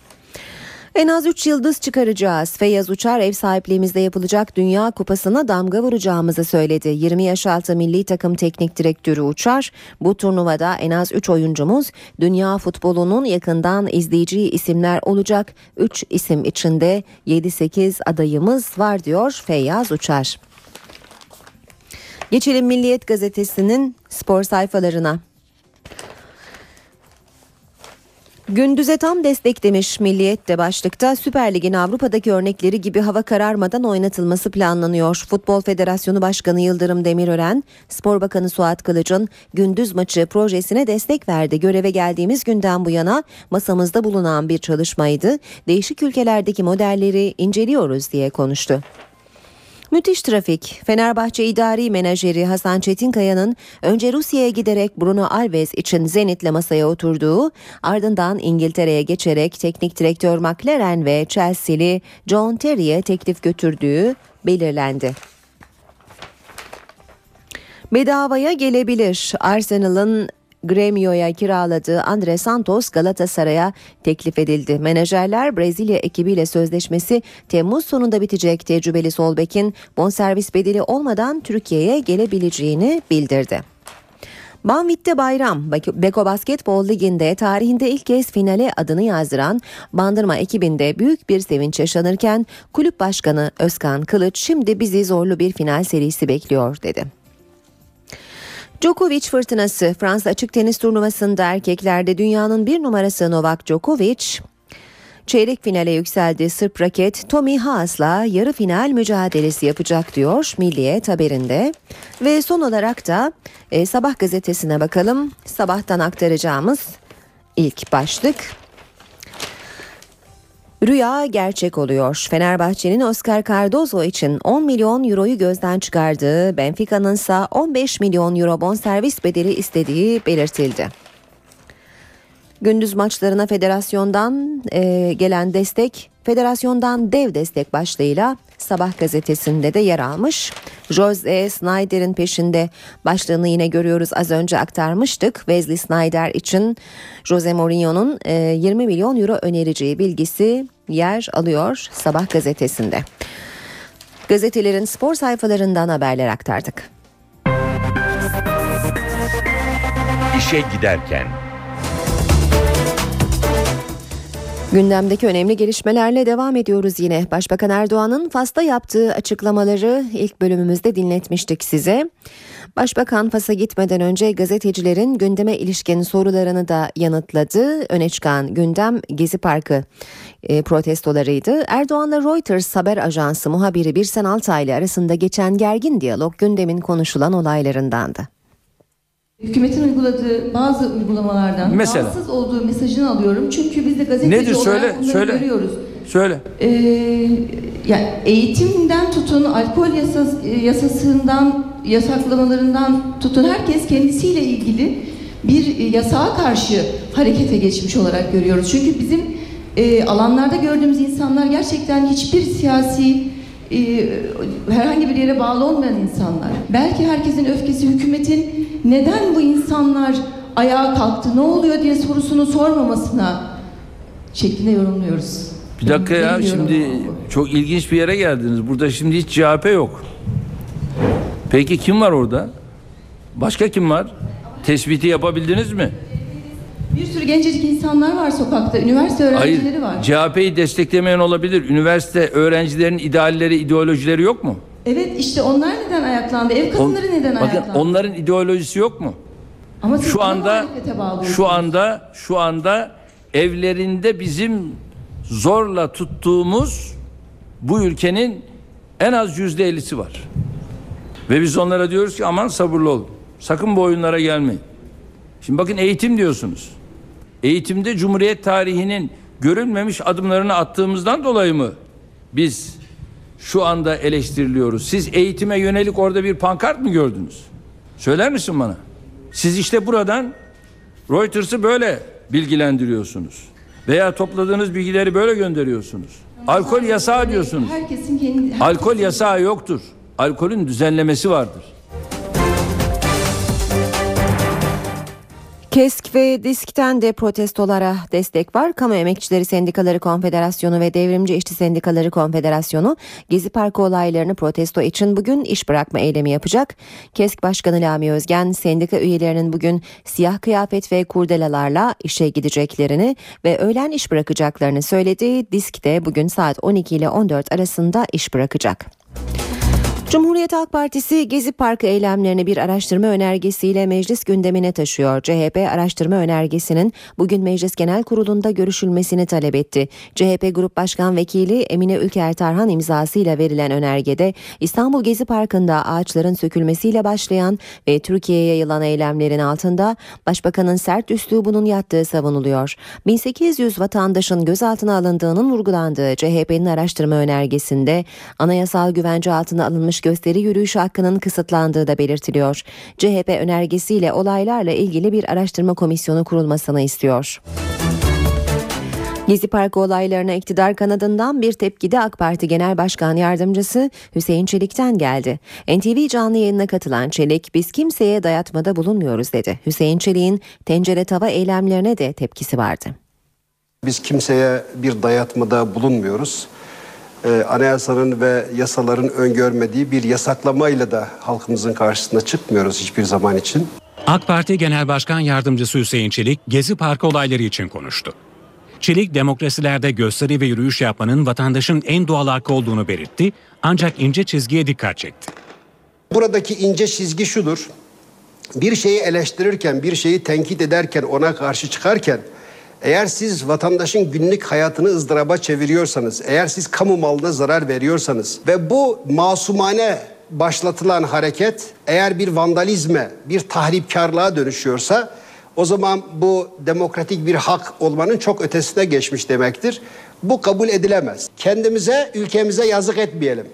[SPEAKER 2] En az 3 yıldız çıkaracağız. Feyyaz Uçar ev sahipliğimizde yapılacak Dünya Kupası'na damga vuracağımızı söyledi. 20 yaş altı milli takım teknik direktörü Uçar, bu turnuvada en az 3 oyuncumuz dünya futbolunun yakından izleyeceği isimler olacak. 3 isim içinde 7-8 adayımız var diyor Feyyaz Uçar. Geçelim Milliyet Gazetesi'nin spor sayfalarına. Gündüze tam destek demiş Milliyet de başlıkta Süper Lig'in Avrupa'daki örnekleri gibi hava kararmadan oynatılması planlanıyor. Futbol Federasyonu Başkanı Yıldırım Demirören, Spor Bakanı Suat Kılıç'ın gündüz maçı projesine destek verdi. Göreve geldiğimiz günden bu yana masamızda bulunan bir çalışmaydı. Değişik ülkelerdeki modelleri inceliyoruz diye konuştu. Müthiş trafik. Fenerbahçe idari menajeri Hasan Çetinkaya'nın önce Rusya'ya giderek Bruno Alves için Zenit'le masaya oturduğu, ardından İngiltere'ye geçerek teknik direktör McLaren ve Chelsea'li John Terry'e teklif götürdüğü belirlendi. Bedavaya gelebilir. Arsenal'ın Gremio'ya kiraladığı Andre Santos Galatasaray'a teklif edildi. Menajerler Brezilya ekibiyle sözleşmesi Temmuz sonunda bitecek tecrübeli Solbek'in bonservis bedeli olmadan Türkiye'ye gelebileceğini bildirdi. Banvit'te bayram. Beko Basketbol Ligi'nde tarihinde ilk kez finale adını yazdıran Bandırma ekibinde büyük bir sevinç yaşanırken kulüp başkanı Özkan Kılıç şimdi bizi zorlu bir final serisi bekliyor dedi. Djokovic fırtınası Fransa açık tenis turnuvasında erkeklerde dünyanın bir numarası Novak Djokovic çeyrek finale yükseldi. Sırp raket Tommy Haas'la yarı final mücadelesi yapacak diyor Milliyet haberinde. Ve son olarak da e, Sabah gazetesine bakalım. Sabahtan aktaracağımız ilk başlık Rüya gerçek oluyor. Fenerbahçe'nin Oscar Cardozo için 10 milyon euroyu gözden çıkardığı, Benfica'nın ise 15 milyon euro bonservis bedeli istediği belirtildi. Gündüz maçlarına federasyondan e, gelen destek, federasyondan dev destek başlığıyla Sabah gazetesinde de yer almış. Jose Snyder'in peşinde başlığını yine görüyoruz az önce aktarmıştık. Wesley Snyder için Jose Mourinho'nun 20 e, milyon euro önereceği bilgisi yer alıyor Sabah gazetesinde. Gazetelerin spor sayfalarından haberler aktardık.
[SPEAKER 1] İşe giderken
[SPEAKER 2] Gündemdeki önemli gelişmelerle devam ediyoruz yine. Başbakan Erdoğan'ın Fas'ta yaptığı açıklamaları ilk bölümümüzde dinletmiştik size. Başbakan Fas'a gitmeden önce gazetecilerin gündeme ilişkin sorularını da yanıtladı. Öne çıkan gündem Gezi Parkı e, protestolarıydı. Erdoğan'la Reuters haber ajansı muhabiri Birsen Altaylı arasında geçen gergin diyalog gündemin konuşulan olaylarındandı.
[SPEAKER 11] Hükümetin uyguladığı bazı uygulamalardan
[SPEAKER 8] Mesela?
[SPEAKER 11] rahatsız olduğu mesajını alıyorum. Çünkü biz de gazeteci
[SPEAKER 8] Nedir?
[SPEAKER 11] olarak
[SPEAKER 8] Söyle,
[SPEAKER 11] bunları
[SPEAKER 8] söyle.
[SPEAKER 11] görüyoruz.
[SPEAKER 8] Söyle.
[SPEAKER 11] Ee, yani eğitimden tutun, alkol yasas, yasasından, yasaklamalarından tutun herkes kendisiyle ilgili bir yasağa karşı harekete geçmiş olarak görüyoruz. Çünkü bizim e, alanlarda gördüğümüz insanlar gerçekten hiçbir siyasi e, herhangi bir yere bağlı olmayan insanlar. Belki herkesin öfkesi hükümetin neden bu insanlar ayağa kalktı, ne oluyor diye sorusunu sormamasına şeklinde yorumluyoruz.
[SPEAKER 8] Bir dakika ya şimdi çok ilginç bir yere geldiniz. Burada şimdi hiç CHP yok. Peki kim var orada? Başka kim var? Tespiti yapabildiniz mi?
[SPEAKER 11] Bir sürü gencecik insanlar var sokakta, üniversite öğrencileri var.
[SPEAKER 8] CHP'yi desteklemeyen olabilir. Üniversite öğrencilerin idealleri, ideolojileri yok mu?
[SPEAKER 11] Evet işte onlar neden ayaklandı? Ev kadınları
[SPEAKER 8] On-
[SPEAKER 11] neden
[SPEAKER 8] Bakın
[SPEAKER 11] ayaklandı?
[SPEAKER 8] onların ideolojisi yok mu?
[SPEAKER 11] Ama siz
[SPEAKER 8] Şu anda şu anda şu anda evlerinde bizim zorla tuttuğumuz bu ülkenin en az yüzde ellisi var. Ve biz onlara diyoruz ki aman sabırlı olun. Sakın bu oyunlara gelmeyin. Şimdi bakın eğitim diyorsunuz. Eğitimde Cumhuriyet tarihinin görülmemiş adımlarını attığımızdan dolayı mı biz şu anda eleştiriliyoruz? Siz eğitime yönelik orada bir pankart mı gördünüz? Söyler misin bana? Siz işte buradan Reuters'ı böyle bilgilendiriyorsunuz. Veya topladığınız bilgileri böyle gönderiyorsunuz. Alkol yasağı diyorsunuz.
[SPEAKER 11] Herkesin kendi...
[SPEAKER 8] Alkol yasağı yoktur. Alkolün düzenlemesi vardır.
[SPEAKER 2] KESK ve DİSK'ten de protestolara destek var. Kamu Emekçileri Sendikaları Konfederasyonu ve Devrimci İşçi Sendikaları Konfederasyonu Gezi Parkı olaylarını protesto için bugün iş bırakma eylemi yapacak. KESK Başkanı Lami Özgen sendika üyelerinin bugün siyah kıyafet ve kurdelalarla işe gideceklerini ve öğlen iş bırakacaklarını söyledi. DİSK de bugün saat 12 ile 14 arasında iş bırakacak. Cumhuriyet Halk Partisi Gezi Parkı eylemlerini bir araştırma önergesiyle meclis gündemine taşıyor. CHP araştırma önergesinin bugün Meclis Genel Kurulu'nda görüşülmesini talep etti. CHP Grup Başkan Vekili Emine Ülker Tarhan imzasıyla verilen önergede İstanbul Gezi Parkı'nda ağaçların sökülmesiyle başlayan ve Türkiye'ye yayılan eylemlerin altında Başbakanın sert üslubunun yattığı savunuluyor. 1800 vatandaşın gözaltına alındığının vurgulandığı CHP'nin araştırma önergesinde anayasal güvence altına alınmış gösteri yürüyüşü hakkının kısıtlandığı da belirtiliyor. CHP önergesiyle olaylarla ilgili bir araştırma komisyonu kurulmasını istiyor. Gezi Parkı olaylarına iktidar kanadından bir tepki de AK Parti Genel Başkan Yardımcısı Hüseyin Çelik'ten geldi. NTV canlı yayınına katılan Çelik, biz kimseye dayatmada bulunmuyoruz dedi. Hüseyin Çelik'in tencere tava eylemlerine de tepkisi vardı.
[SPEAKER 12] Biz kimseye bir dayatmada bulunmuyoruz. Ee, anayasanın ve yasaların öngörmediği bir yasaklamayla da halkımızın karşısına çıkmıyoruz hiçbir zaman için.
[SPEAKER 10] AK Parti Genel Başkan Yardımcısı Hüseyin Çelik, Gezi Parkı olayları için konuştu. Çelik, demokrasilerde gösteri ve yürüyüş yapmanın vatandaşın en doğal hakkı olduğunu belirtti, ancak ince çizgiye dikkat çekti.
[SPEAKER 12] Buradaki ince çizgi şudur. Bir şeyi eleştirirken, bir şeyi tenkit ederken, ona karşı çıkarken eğer siz vatandaşın günlük hayatını ızdıraba çeviriyorsanız, eğer siz kamu malına zarar veriyorsanız ve bu masumane başlatılan hareket eğer bir vandalizme, bir tahripkarlığa dönüşüyorsa o zaman bu demokratik bir hak olmanın çok ötesine geçmiş demektir. Bu kabul edilemez. Kendimize, ülkemize yazık etmeyelim.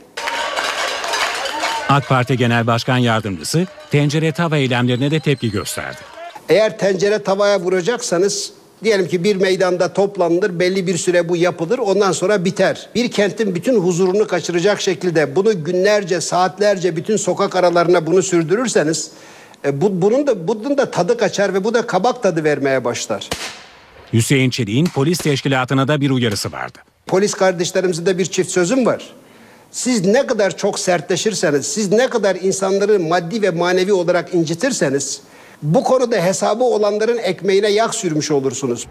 [SPEAKER 10] AK Parti Genel Başkan Yardımcısı tencere tava eylemlerine de tepki gösterdi.
[SPEAKER 12] Eğer tencere tavaya vuracaksanız diyelim ki bir meydanda toplanılır belli bir süre bu yapılır ondan sonra biter. Bir kentin bütün huzurunu kaçıracak şekilde bunu günlerce saatlerce bütün sokak aralarına bunu sürdürürseniz e, bu, bunun da bunun da tadı kaçar ve bu da kabak tadı vermeye başlar.
[SPEAKER 10] Hüseyin Çelik'in polis teşkilatına da bir uyarısı vardı.
[SPEAKER 12] Polis kardeşlerimizin de bir çift sözüm var. Siz ne kadar çok sertleşirseniz, siz ne kadar insanları maddi ve manevi olarak incitirseniz bu konuda hesabı olanların ekmeğine yak sürmüş olursunuz.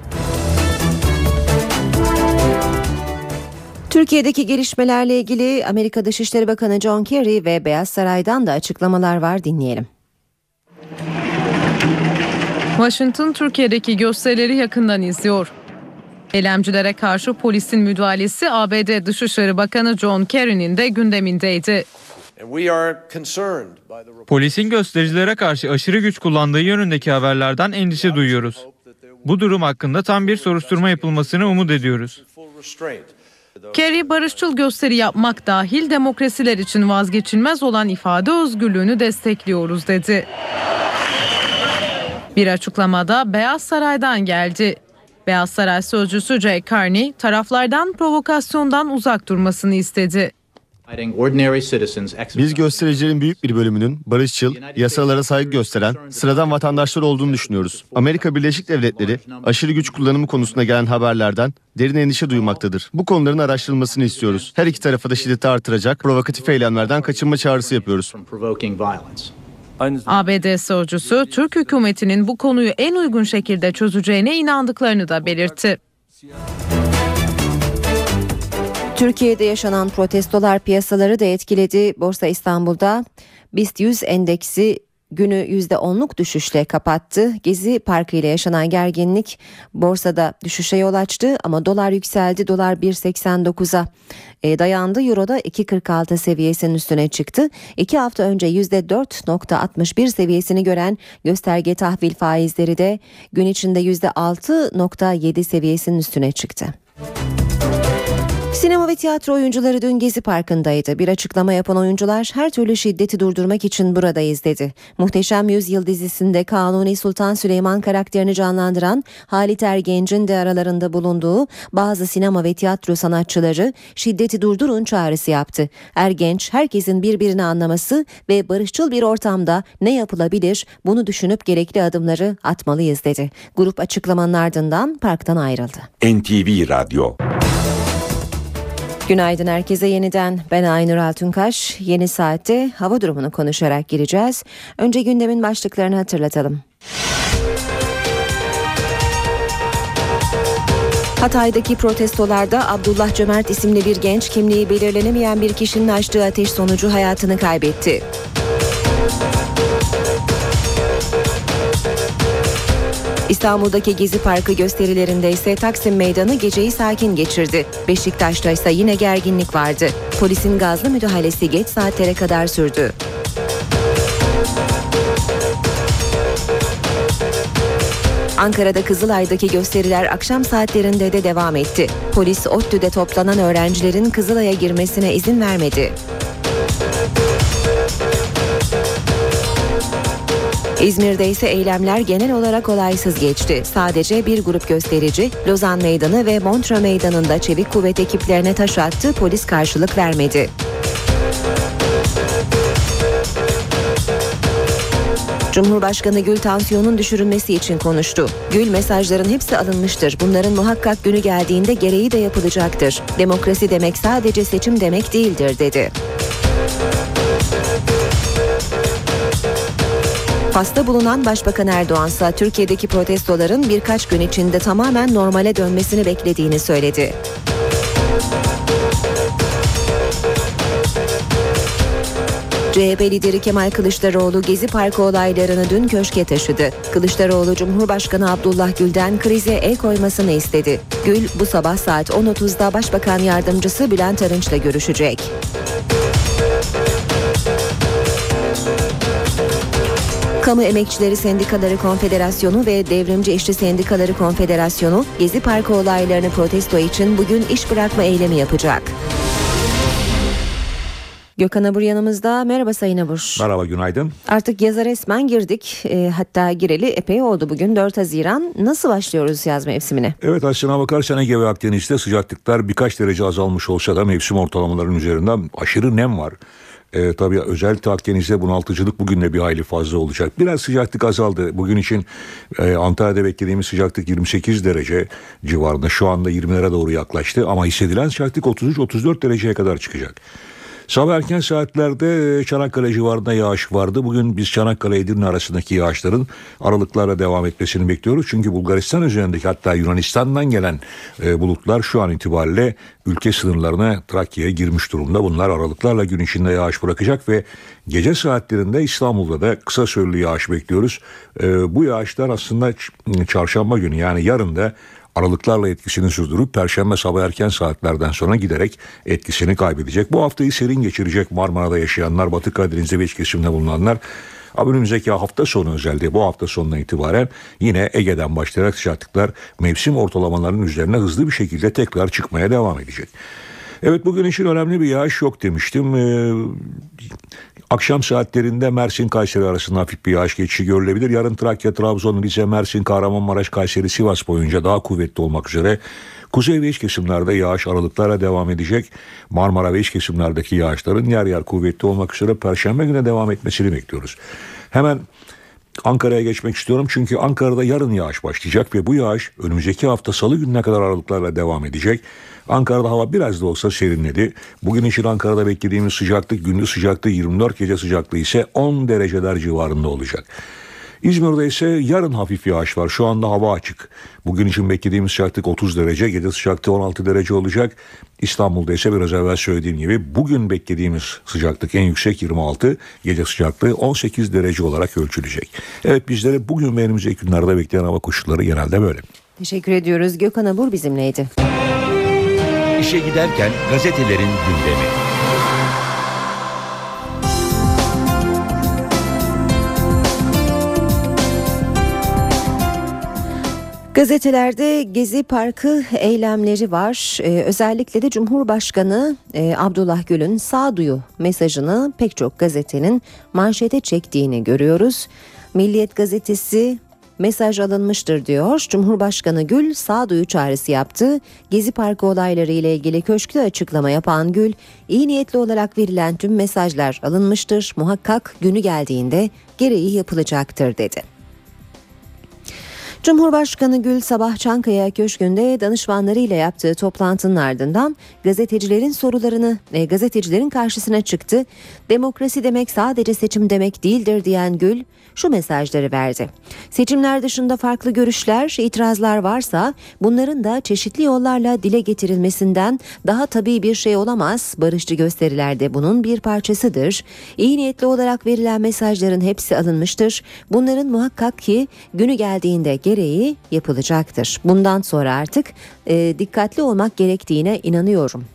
[SPEAKER 2] Türkiye'deki gelişmelerle ilgili Amerika Dışişleri Bakanı John Kerry ve Beyaz Saray'dan da açıklamalar var dinleyelim.
[SPEAKER 5] Washington Türkiye'deki gösterileri yakından izliyor. Eylemcilere karşı polisin müdahalesi ABD Dışişleri Bakanı John Kerry'nin de gündemindeydi.
[SPEAKER 13] Polisin göstericilere karşı aşırı güç kullandığı yönündeki haberlerden endişe duyuyoruz. Bu durum hakkında tam bir soruşturma yapılmasını umut ediyoruz.
[SPEAKER 5] Kerry barışçıl gösteri yapmak dahil demokrasiler için vazgeçilmez olan ifade özgürlüğünü destekliyoruz dedi. Bir açıklamada Beyaz Saray'dan geldi. Beyaz Saray sözcüsü Jay Carney taraflardan provokasyondan uzak durmasını istedi.
[SPEAKER 14] Biz göstericilerin büyük bir bölümünün barışçıl, yasalara saygı gösteren sıradan vatandaşlar olduğunu düşünüyoruz. Amerika Birleşik Devletleri aşırı güç kullanımı konusunda gelen haberlerden derin endişe duymaktadır. Bu konuların araştırılmasını istiyoruz. Her iki tarafa da şiddeti artıracak provokatif eylemlerden kaçınma çağrısı yapıyoruz.
[SPEAKER 5] ABD sözcüsü Türk hükümetinin bu konuyu en uygun şekilde çözeceğine inandıklarını da belirtti.
[SPEAKER 2] Türkiye'de yaşanan protestolar piyasaları da etkiledi. Borsa İstanbul'da BIST 100 endeksi günü %10'luk düşüşle kapattı. Gezi Parkı ile yaşanan gerginlik borsada düşüşe yol açtı ama dolar yükseldi. Dolar 1.89'a e, dayandı. Euro da 2.46 seviyesinin üstüne çıktı. İki hafta önce %4.61 seviyesini gören gösterge tahvil faizleri de gün içinde %6.7 seviyesinin üstüne çıktı. Sinema ve tiyatro oyuncuları dün Gezi Parkı'ndaydı. Bir açıklama yapan oyuncular her türlü şiddeti durdurmak için buradayız dedi. Muhteşem Yüzyıl dizisinde Kanuni Sultan Süleyman karakterini canlandıran Halit Ergenç'in de aralarında bulunduğu bazı sinema ve tiyatro sanatçıları şiddeti durdurun çağrısı yaptı. Ergenç herkesin birbirini anlaması ve barışçıl bir ortamda ne yapılabilir bunu düşünüp gerekli adımları atmalıyız dedi. Grup açıklamanın ardından parktan ayrıldı.
[SPEAKER 1] NTV Radyo
[SPEAKER 2] Günaydın herkese yeniden. Ben Aynur Altunkaş. Yeni saatte hava durumunu konuşarak gireceğiz. Önce gündemin başlıklarını hatırlatalım. Hatay'daki protestolarda Abdullah Cömert isimli bir genç kimliği belirlenemeyen bir kişinin açtığı ateş sonucu hayatını kaybetti. İstanbul'daki Gezi Parkı gösterilerinde ise Taksim Meydanı geceyi sakin geçirdi. Beşiktaş'ta ise yine gerginlik vardı. Polisin gazlı müdahalesi geç saatlere kadar sürdü. Ankara'da Kızılay'daki gösteriler akşam saatlerinde de devam etti. Polis ODTÜ'de toplanan öğrencilerin Kızılay'a girmesine izin vermedi. İzmir'de ise eylemler genel olarak olaysız geçti. Sadece bir grup gösterici Lozan Meydanı ve Montreux Meydanı'nda çevik kuvvet ekiplerine taş attı, polis karşılık vermedi. Cumhurbaşkanı Gül tansiyonun düşürülmesi için konuştu. Gül mesajların hepsi alınmıştır. Bunların muhakkak günü geldiğinde gereği de yapılacaktır. Demokrasi demek sadece seçim demek değildir dedi. Fas'ta bulunan Başbakan Erdoğan ise Türkiye'deki protestoların birkaç gün içinde tamamen normale dönmesini beklediğini söyledi. CHP lideri Kemal Kılıçdaroğlu Gezi Parkı olaylarını dün köşke taşıdı. Kılıçdaroğlu Cumhurbaşkanı Abdullah Gül'den krize el koymasını istedi. Gül bu sabah saat 10.30'da Başbakan Yardımcısı Bülent Arınç'la görüşecek. Kamu Emekçileri Sendikaları Konfederasyonu ve Devrimci İşçi Sendikaları Konfederasyonu Gezi Parkı olaylarını protesto için bugün iş bırakma eylemi yapacak. Gökhan Abur yanımızda. Merhaba Sayın Abur.
[SPEAKER 1] Merhaba günaydın.
[SPEAKER 2] Artık yaza resmen girdik. E, hatta gireli epey oldu bugün 4 Haziran. Nasıl başlıyoruz yaz mevsimine?
[SPEAKER 15] Evet aslına bakarsan Ege ve Akdeniz'de sıcaklıklar birkaç derece azalmış olsa da mevsim ortalamalarının üzerinden aşırı nem var. E, tabii özellikle Akdeniz'de bunaltıcılık bugün de bir hayli fazla olacak. Biraz sıcaklık azaldı. Bugün için e, Antalya'da beklediğimiz sıcaklık 28 derece civarında. Şu anda 20'lere doğru yaklaştı ama hissedilen sıcaklık 33-34 dereceye kadar çıkacak. Sabah erken saatlerde e, Çanakkale civarında yağış vardı. Bugün biz Çanakkale Edirne arasındaki yağışların aralıklarla devam etmesini bekliyoruz. Çünkü Bulgaristan üzerindeki hatta Yunanistan'dan gelen e, bulutlar şu an itibariyle ülke sınırlarına Trakya'ya girmiş durumda. Bunlar aralıklarla gün içinde yağış bırakacak ve gece saatlerinde İstanbul'da da kısa süreli yağış bekliyoruz. E, bu yağışlar aslında çarşamba günü yani yarın da aralıklarla etkisini sürdürüp perşembe sabah erken saatlerden sonra giderek etkisini kaybedecek. Bu haftayı serin geçirecek Marmara'da yaşayanlar, Batı Karadeniz'de ve iç kesimde bulunanlar önümüzdeki hafta sonu özellikle bu hafta sonuna itibaren yine Ege'den başlayarak sıcaklıklar mevsim ortalamalarının üzerine hızlı bir şekilde tekrar çıkmaya devam edecek. Evet bugün için önemli bir yağış yok demiştim. Ee, akşam saatlerinde Mersin Kayseri arasında hafif bir yağış geçişi görülebilir. Yarın Trakya, Trabzon, Rize, Mersin, Kahramanmaraş, Kayseri, Sivas boyunca daha kuvvetli olmak üzere Kuzey ve iç kesimlerde yağış aralıklarla devam edecek. Marmara ve iç kesimlerdeki yağışların yer yer kuvvetli olmak üzere Perşembe günü devam etmesini bekliyoruz. Hemen Ankara'ya geçmek istiyorum çünkü Ankara'da yarın yağış başlayacak ve bu yağış önümüzdeki hafta salı gününe kadar aralıklarla devam edecek. Ankara'da hava biraz da olsa serinledi. Bugün için Ankara'da beklediğimiz sıcaklık gündüz sıcaklığı 24 gece sıcaklığı ise 10 dereceler civarında olacak. İzmir'de ise yarın hafif yağış var. Şu anda hava açık. Bugün için beklediğimiz sıcaklık 30 derece, gece sıcaklığı 16 derece olacak. İstanbul'da ise biraz evvel söylediğim gibi bugün beklediğimiz sıcaklık en yüksek 26, gece sıcaklığı 18 derece olarak ölçülecek. Evet bizlere bugün ve önümüzdeki günlerde bekleyen hava koşulları genelde böyle.
[SPEAKER 2] Teşekkür ediyoruz. Gökhan Abur bizimleydi.
[SPEAKER 1] İşe giderken gazetelerin gündemi.
[SPEAKER 2] Gazetelerde Gezi Parkı eylemleri var. Ee, özellikle de Cumhurbaşkanı e, Abdullah Gül'ün sağduyu mesajını pek çok gazetenin manşete çektiğini görüyoruz. Milliyet gazetesi mesaj alınmıştır diyor. Cumhurbaşkanı Gül sağduyu çağrısı yaptı. Gezi Parkı olayları ile ilgili köşkte açıklama yapan Gül, iyi niyetli olarak verilen tüm mesajlar alınmıştır. Muhakkak günü geldiğinde gereği yapılacaktır dedi. Cumhurbaşkanı Gül sabah Çankaya Köşkü'nde danışmanlarıyla yaptığı toplantının ardından gazetecilerin sorularını e, gazetecilerin karşısına çıktı. Demokrasi demek sadece seçim demek değildir diyen Gül şu mesajları verdi. Seçimler dışında farklı görüşler, itirazlar varsa bunların da çeşitli yollarla dile getirilmesinden daha tabii bir şey olamaz. Barışçı gösterilerde bunun bir parçasıdır. İyi niyetli olarak verilen mesajların hepsi alınmıştır. Bunların muhakkak ki günü geldiğinde gereği yapılacaktır. Bundan sonra artık e, dikkatli olmak gerektiğine inanıyorum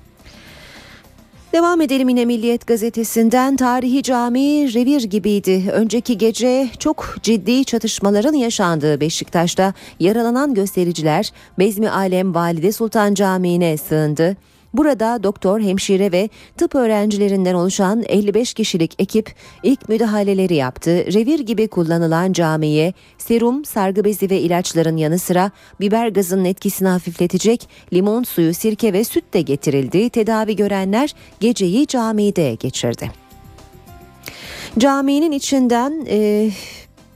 [SPEAKER 2] Devam edelim yine Milliyet gazetesinden tarihi cami revir gibiydi. Önceki gece çok ciddi çatışmaların yaşandığı Beşiktaş'ta yaralanan göstericiler Bezmi Alem Valide Sultan Camii'ne sığındı. Burada doktor, hemşire ve tıp öğrencilerinden oluşan 55 kişilik ekip ilk müdahaleleri yaptı. Revir gibi kullanılan camiye serum, sargı bezi ve ilaçların yanı sıra biber gazının etkisini hafifletecek limon suyu, sirke ve süt de getirildi. Tedavi görenler geceyi camide geçirdi. Caminin içinden e,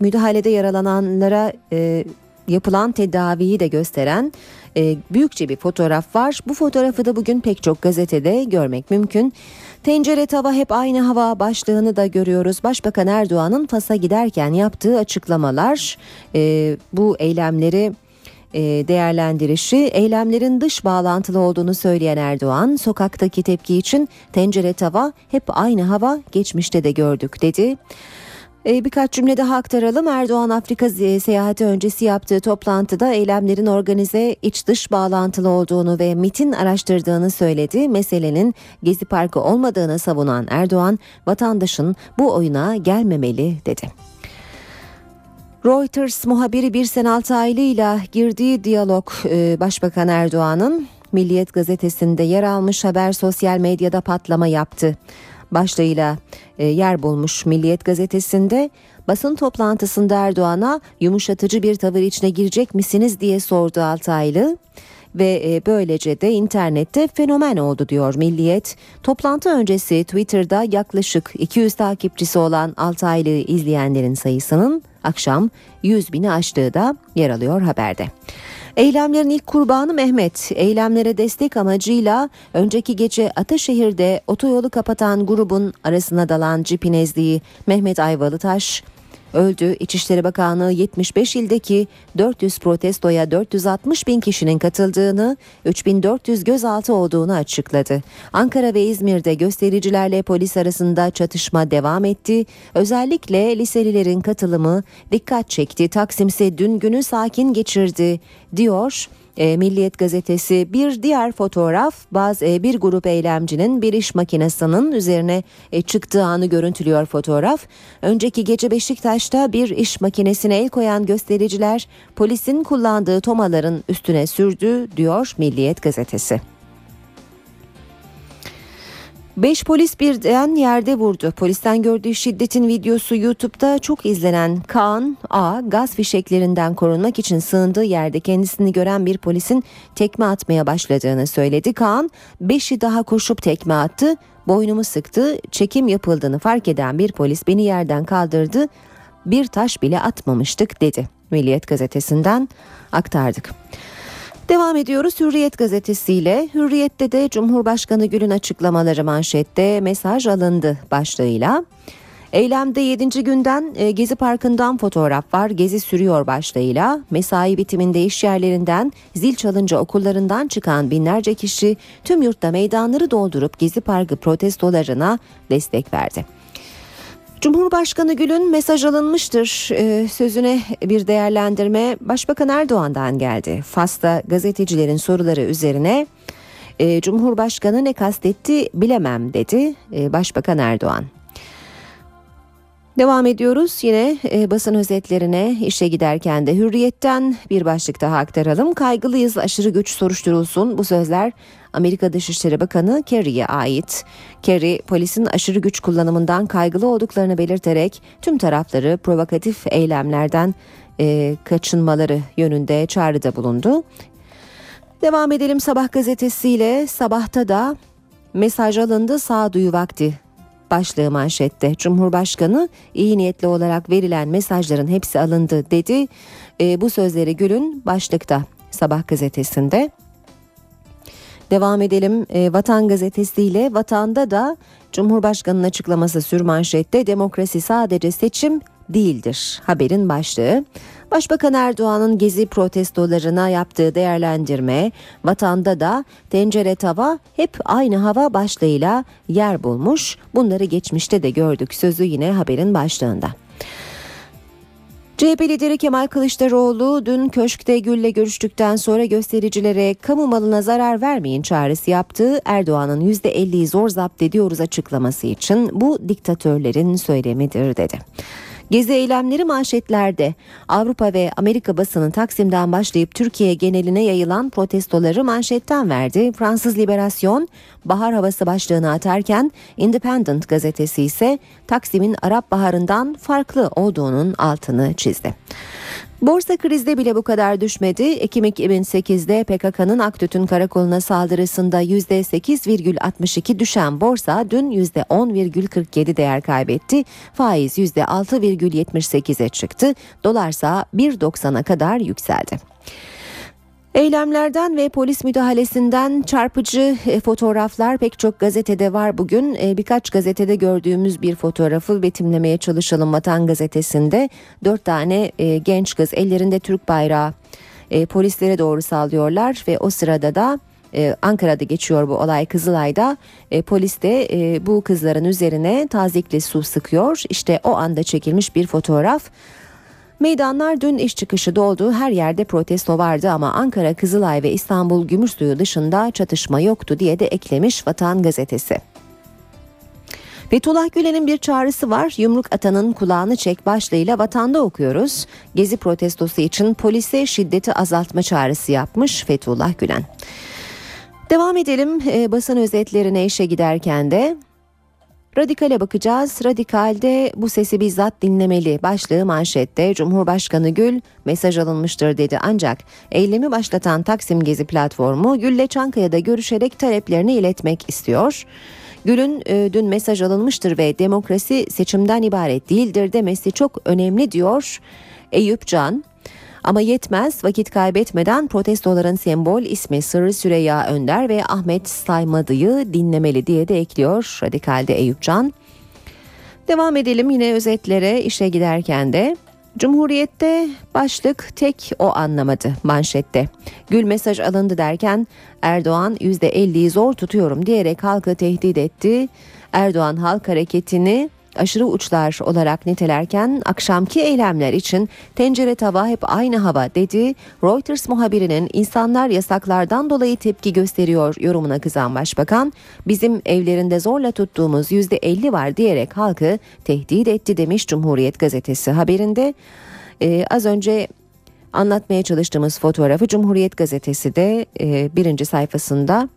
[SPEAKER 2] müdahalede yaralananlara e, yapılan tedaviyi de gösteren e, büyükçe bir fotoğraf var. Bu fotoğrafı da bugün pek çok gazetede görmek mümkün. Tencere tava hep aynı hava başlığını da görüyoruz. Başbakan Erdoğan'ın Fas'a giderken yaptığı açıklamalar e, bu eylemleri e, değerlendirişi eylemlerin dış bağlantılı olduğunu söyleyen Erdoğan sokaktaki tepki için tencere tava hep aynı hava geçmişte de gördük dedi. E, birkaç cümle daha aktaralım. Erdoğan Afrika seyahati öncesi yaptığı toplantıda eylemlerin organize iç dış bağlantılı olduğunu ve MIT'in araştırdığını söyledi. Meselenin Gezi Parkı olmadığını savunan Erdoğan, vatandaşın bu oyuna gelmemeli dedi. Reuters muhabiri Birsen Altaylı ile girdiği diyalog e, Başbakan Erdoğan'ın Milliyet gazetesinde yer almış haber sosyal medyada patlama yaptı başlığıyla e, yer bulmuş Milliyet gazetesinde basın toplantısında Erdoğan'a yumuşatıcı bir tavır içine girecek misiniz diye sordu Altaylı ve e, böylece de internette fenomen oldu diyor Milliyet. Toplantı öncesi Twitter'da yaklaşık 200 takipçisi olan Altaylı izleyenlerin sayısının akşam 100 bini aştığı da yer alıyor haberde. Eylemlerin ilk kurbanı Mehmet. Eylemlere destek amacıyla önceki gece Ataşehir'de otoyolu kapatan grubun arasına dalan cipin ezdiği Mehmet Ayvalıtaş öldü. İçişleri Bakanlığı 75 ildeki 400 protestoya 460 bin kişinin katıldığını, 3400 gözaltı olduğunu açıkladı. Ankara ve İzmir'de göstericilerle polis arasında çatışma devam etti. Özellikle liselilerin katılımı dikkat çekti. Taksim'se dün günü sakin geçirdi diyor. E, Milliyet gazetesi bir diğer fotoğraf bazı e, bir grup eylemcinin bir iş makinesinin üzerine e, çıktığı anı görüntülüyor fotoğraf. Önceki gece Beşiktaş'ta bir iş makinesine el koyan göstericiler polisin kullandığı tomaların üstüne sürdü diyor Milliyet gazetesi. Beş polis birden yerde vurdu. Polisten gördüğü şiddetin videosu YouTube'da çok izlenen Kaan A gaz fişeklerinden korunmak için sığındığı yerde kendisini gören bir polisin tekme atmaya başladığını söyledi. Kaan beşi daha koşup tekme attı. Boynumu sıktı. Çekim yapıldığını fark eden bir polis beni yerden kaldırdı. Bir taş bile atmamıştık dedi. Milliyet gazetesinden aktardık. Devam ediyoruz Hürriyet gazetesiyle. Hürriyet'te de Cumhurbaşkanı Gül'ün açıklamaları manşette mesaj alındı başlığıyla. Eylemde 7. günden e, Gezi Parkı'ndan fotoğraf var. Gezi sürüyor başlığıyla. Mesai bitiminde iş yerlerinden, zil çalınca okullarından çıkan binlerce kişi tüm yurtta meydanları doldurup Gezi Parkı protestolarına destek verdi. Cumhurbaşkanı Gül'ün mesaj alınmıştır e, sözüne bir değerlendirme Başbakan Erdoğan'dan geldi. Fas'ta gazetecilerin soruları üzerine e, Cumhurbaşkanı ne kastetti bilemem dedi e, Başbakan Erdoğan. Devam ediyoruz yine e, basın özetlerine işe giderken de hürriyetten bir başlık daha aktaralım. Kaygılıyız aşırı güç soruşturulsun bu sözler Amerika Dışişleri Bakanı Kerry'e ait. Kerry polisin aşırı güç kullanımından kaygılı olduklarını belirterek tüm tarafları provokatif eylemlerden e, kaçınmaları yönünde çağrıda bulundu. Devam edelim Sabah gazetesiyle sabahta da mesaj alındı sağduyu vakti başlığı manşette. Cumhurbaşkanı iyi niyetli olarak verilen mesajların hepsi alındı dedi. E, bu sözleri Gül'ün başlıkta Sabah gazetesinde. Devam edelim e, Vatan gazetesiyle Vatan'da da Cumhurbaşkanı'nın açıklaması sürmanşette demokrasi sadece seçim değildir. Haberin başlığı. Başbakan Erdoğan'ın gezi protestolarına yaptığı değerlendirme vatanda da tencere tava hep aynı hava başlığıyla yer bulmuş. Bunları geçmişte de gördük sözü yine haberin başlığında. CHP lideri Kemal Kılıçdaroğlu dün köşkte Gül'le görüştükten sonra göstericilere kamu malına zarar vermeyin çağrısı yaptığı Erdoğan'ın %50'yi zor zapt ediyoruz açıklaması için bu diktatörlerin söylemidir dedi. Gezi eylemleri manşetlerde Avrupa ve Amerika basını Taksim'den başlayıp Türkiye geneline yayılan protestoları manşetten verdi. Fransız Liberasyon bahar havası başlığını atarken Independent gazetesi ise Taksim'in Arap Baharı'ndan farklı olduğunun altını çizdi. Borsa krizde bile bu kadar düşmedi. Ekim 2008'de PKK'nın Aktüt'ün karakoluna saldırısında %8,62 düşen borsa dün %10,47 değer kaybetti. Faiz %6,78'e çıktı. Dolarsa 1.90'a kadar yükseldi. Eylemlerden ve polis müdahalesinden çarpıcı e, fotoğraflar pek çok gazetede var bugün. E, birkaç gazetede gördüğümüz bir fotoğrafı betimlemeye çalışalım Vatan Gazetesi'nde. Dört tane e, genç kız ellerinde Türk bayrağı polislere doğru sallıyorlar ve o sırada da Ankara'da geçiyor bu olay Kızılay'da polis de bu kızların üzerine tazikli su sıkıyor. İşte o anda çekilmiş bir fotoğraf. Meydanlar dün iş çıkışı doldu. Her yerde protesto vardı ama Ankara, Kızılay ve İstanbul Gümüşsuyu dışında çatışma yoktu diye de eklemiş Vatan Gazetesi. Fethullah Gülen'in bir çağrısı var. Yumruk atanın kulağını çek başlığıyla vatanda okuyoruz. Gezi protestosu için polise şiddeti azaltma çağrısı yapmış Fethullah Gülen. Devam edelim e, basın özetlerine işe giderken de Radikale bakacağız. Radikal'de bu sesi bizzat dinlemeli başlığı manşette Cumhurbaşkanı Gül mesaj alınmıştır dedi. Ancak eylemi başlatan Taksim Gezi platformu Gül'le Çankaya'da görüşerek taleplerini iletmek istiyor. Gül'ün e, dün mesaj alınmıştır ve demokrasi seçimden ibaret değildir demesi çok önemli diyor Eyüp Can. Ama yetmez vakit kaybetmeden protestoların sembol ismi Sırrı Süreyya Önder ve Ahmet Saymadı'yı dinlemeli diye de ekliyor Radikal'de Eyüpcan. Devam edelim yine özetlere işe giderken de. Cumhuriyette başlık tek o anlamadı manşette. Gül mesaj alındı derken Erdoğan %50'yi zor tutuyorum diyerek halkı tehdit etti. Erdoğan halk hareketini aşırı uçlar olarak nitelerken akşamki eylemler için tencere tava hep aynı hava dedi. Reuters muhabirinin insanlar yasaklardan dolayı tepki gösteriyor yorumuna kızan başbakan bizim evlerinde zorla tuttuğumuz %50 var diyerek halkı tehdit etti demiş Cumhuriyet gazetesi haberinde. Ee, az önce anlatmaya çalıştığımız fotoğrafı Cumhuriyet gazetesi de e, birinci sayfasında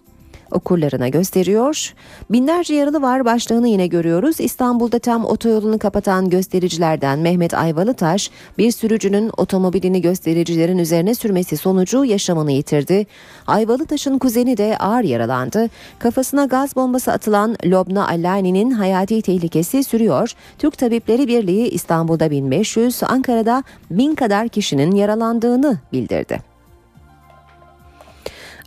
[SPEAKER 2] okurlarına gösteriyor. Binlerce yaralı var başlığını yine görüyoruz. İstanbul'da tam otoyolunu kapatan göstericilerden Mehmet Ayvalıtaş bir sürücünün otomobilini göstericilerin üzerine sürmesi sonucu yaşamını yitirdi. Ayvalıtaş'ın kuzeni de ağır yaralandı. Kafasına gaz bombası atılan Lobna Allani'nin hayati tehlikesi sürüyor. Türk Tabipleri Birliği İstanbul'da 1500, Ankara'da 1000 kadar kişinin yaralandığını bildirdi.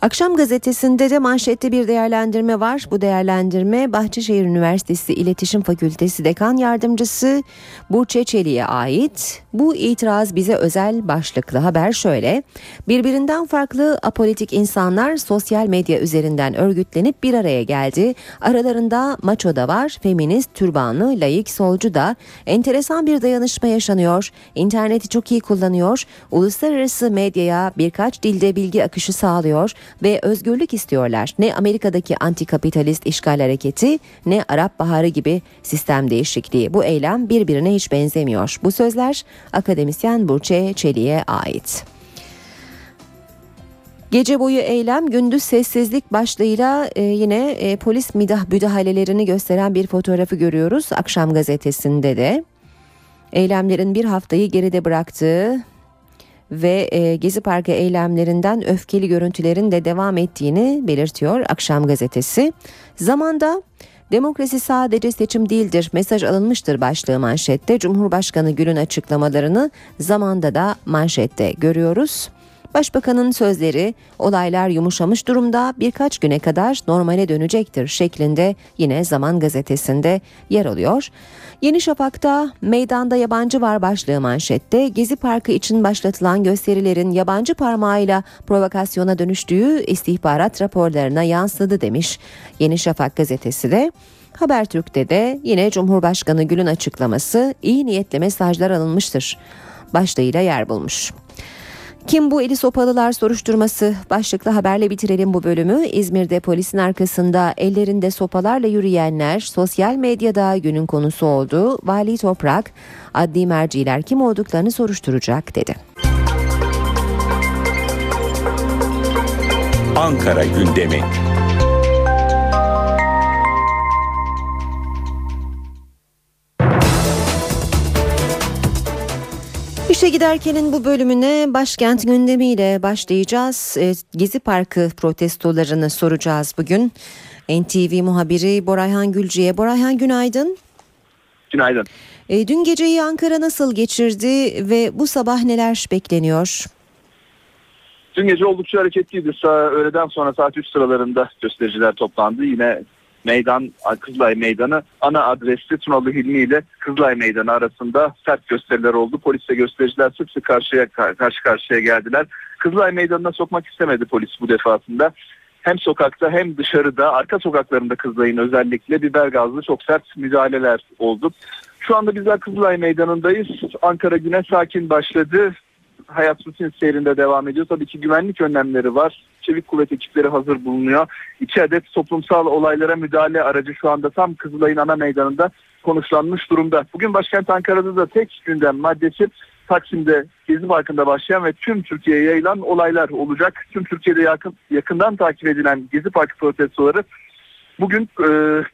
[SPEAKER 2] Akşam gazetesinde de manşette bir değerlendirme var. Bu değerlendirme Bahçeşehir Üniversitesi İletişim Fakültesi Dekan Yardımcısı Burçe Çelik'e ait. Bu itiraz bize özel başlıklı haber şöyle. Birbirinden farklı apolitik insanlar sosyal medya üzerinden örgütlenip bir araya geldi. Aralarında maço da var, feminist, türbanlı, layık, solcu da. Enteresan bir dayanışma yaşanıyor. İnterneti çok iyi kullanıyor. Uluslararası medyaya birkaç dilde bilgi akışı sağlıyor ve özgürlük istiyorlar. Ne Amerika'daki antikapitalist işgal hareketi ne Arap Baharı gibi sistem değişikliği. Bu eylem birbirine hiç benzemiyor. Bu sözler akademisyen Burçe Çelik'e ait. Gece boyu eylem, gündüz sessizlik başlığıyla e, yine e, polis midah müdahalelerini gösteren bir fotoğrafı görüyoruz. Akşam gazetesinde de eylemlerin bir haftayı geride bıraktığı ve e, Gezi Parkı eylemlerinden öfkeli görüntülerin de devam ettiğini belirtiyor Akşam gazetesi. Zamanda Demokrasi sadece seçim değildir. Mesaj alınmıştır başlığı manşette. Cumhurbaşkanı Gül'ün açıklamalarını zamanda da manşette görüyoruz. Başbakanın sözleri olaylar yumuşamış durumda birkaç güne kadar normale dönecektir şeklinde yine Zaman gazetesinde yer alıyor. Yeni Şafak'ta meydanda yabancı var başlığı manşette Gezi Parkı için başlatılan gösterilerin yabancı parmağıyla provokasyona dönüştüğü istihbarat raporlarına yansıdı demiş Yeni Şafak gazetesi de. Habertürk'te de yine Cumhurbaşkanı Gül'ün açıklaması iyi niyetle mesajlar alınmıştır başlığıyla yer bulmuş. Kim bu eli sopalılar soruşturması başlıklı haberle bitirelim bu bölümü. İzmir'de polisin arkasında ellerinde sopalarla yürüyenler sosyal medyada günün konusu oldu. Vali Toprak adli merciler kim olduklarını soruşturacak dedi.
[SPEAKER 1] Ankara gündemi.
[SPEAKER 2] İşe giderkenin bu bölümüne başkent gündemiyle başlayacağız. E, Gezi Parkı protestolarını soracağız bugün. NTV muhabiri Borayhan Gülcü'ye. Borayhan günaydın.
[SPEAKER 16] Günaydın.
[SPEAKER 2] E, dün geceyi Ankara nasıl geçirdi ve bu sabah neler bekleniyor?
[SPEAKER 16] Dün gece oldukça hareketliydi. Öğleden sonra saat 3 sıralarında göstericiler toplandı. Yine meydan Kızılay Meydanı ana adresi Tunalı Hilmi ile Kızılay Meydanı arasında sert gösteriler oldu. Polisle göstericiler sık sık karşıya karşı karşıya geldiler. Kızılay Meydanı'na sokmak istemedi polis bu defasında. Hem sokakta hem dışarıda arka sokaklarında Kızılay'ın özellikle biber gazlı çok sert müdahaleler oldu. Şu anda bizler Kızılay Meydanı'ndayız. Ankara güne sakin başladı hayat rutin seyrinde devam ediyor. Tabii ki güvenlik önlemleri var. Çevik kuvvet ekipleri hazır bulunuyor. İki adet toplumsal olaylara müdahale aracı şu anda tam Kızılay'ın ana meydanında konuşlanmış durumda. Bugün başkent Ankara'da da tek gündem maddesi Taksim'de Gezi Parkı'nda başlayan ve tüm Türkiye'ye yayılan olaylar olacak. Tüm Türkiye'de yakın, yakından takip edilen Gezi Parkı protestoları Bugün e,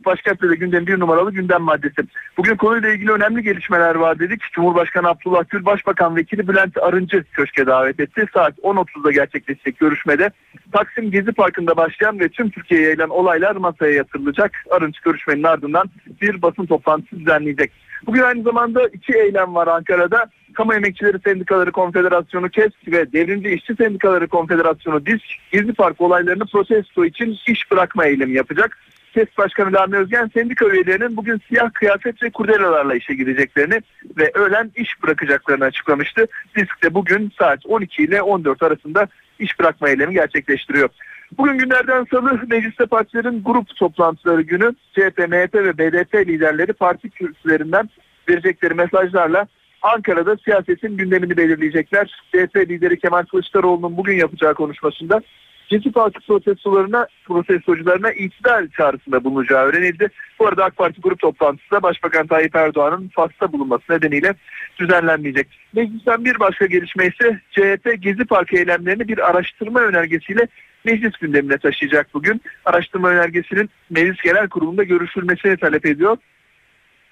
[SPEAKER 16] başkentte de gündem bir numaralı gündem maddesi. Bugün konuyla ilgili önemli gelişmeler var dedik. Cumhurbaşkanı Abdullah Gül Başbakan Vekili Bülent Arıncı köşke davet etti. Saat 10.30'da gerçekleşecek görüşmede Taksim Gezi Parkı'nda başlayan ve tüm Türkiye'ye yayılan olaylar masaya yatırılacak. Arınç görüşmenin ardından bir basın toplantısı düzenleyecek. Bugün aynı zamanda iki eylem var Ankara'da. Kamu Emekçileri Sendikaları Konfederasyonu KESK ve Devrimci İşçi Sendikaları Konfederasyonu DİSK Gezi Park olaylarını protesto için iş bırakma eylemi yapacak. KESK Başkanı Lami Özgen sendika üyelerinin bugün siyah kıyafet ve kurdelalarla işe gideceklerini ve öğlen iş bırakacaklarını açıklamıştı. DİSK de bugün saat 12 ile 14 arasında iş bırakma eylemi gerçekleştiriyor. Bugün günlerden salı mecliste partilerin grup toplantıları günü CHP, MHP ve BDP liderleri parti kürsülerinden verecekleri mesajlarla Ankara'da siyasetin gündemini belirleyecekler. CHP lideri Kemal Kılıçdaroğlu'nun bugün yapacağı konuşmasında Gezi Parti protestolarına, protestocularına itidal çağrısında bulunacağı öğrenildi. Bu arada AK Parti grup toplantısı da Başbakan Tayyip Erdoğan'ın Fas'ta bulunması nedeniyle düzenlenmeyecek. Meclisten bir başka gelişme ise CHP Gezi Parkı eylemlerini bir araştırma önergesiyle meclis gündemine taşıyacak bugün. Araştırma önergesinin Meclis Genel Kurulu'nda görüşülmesini talep ediyor.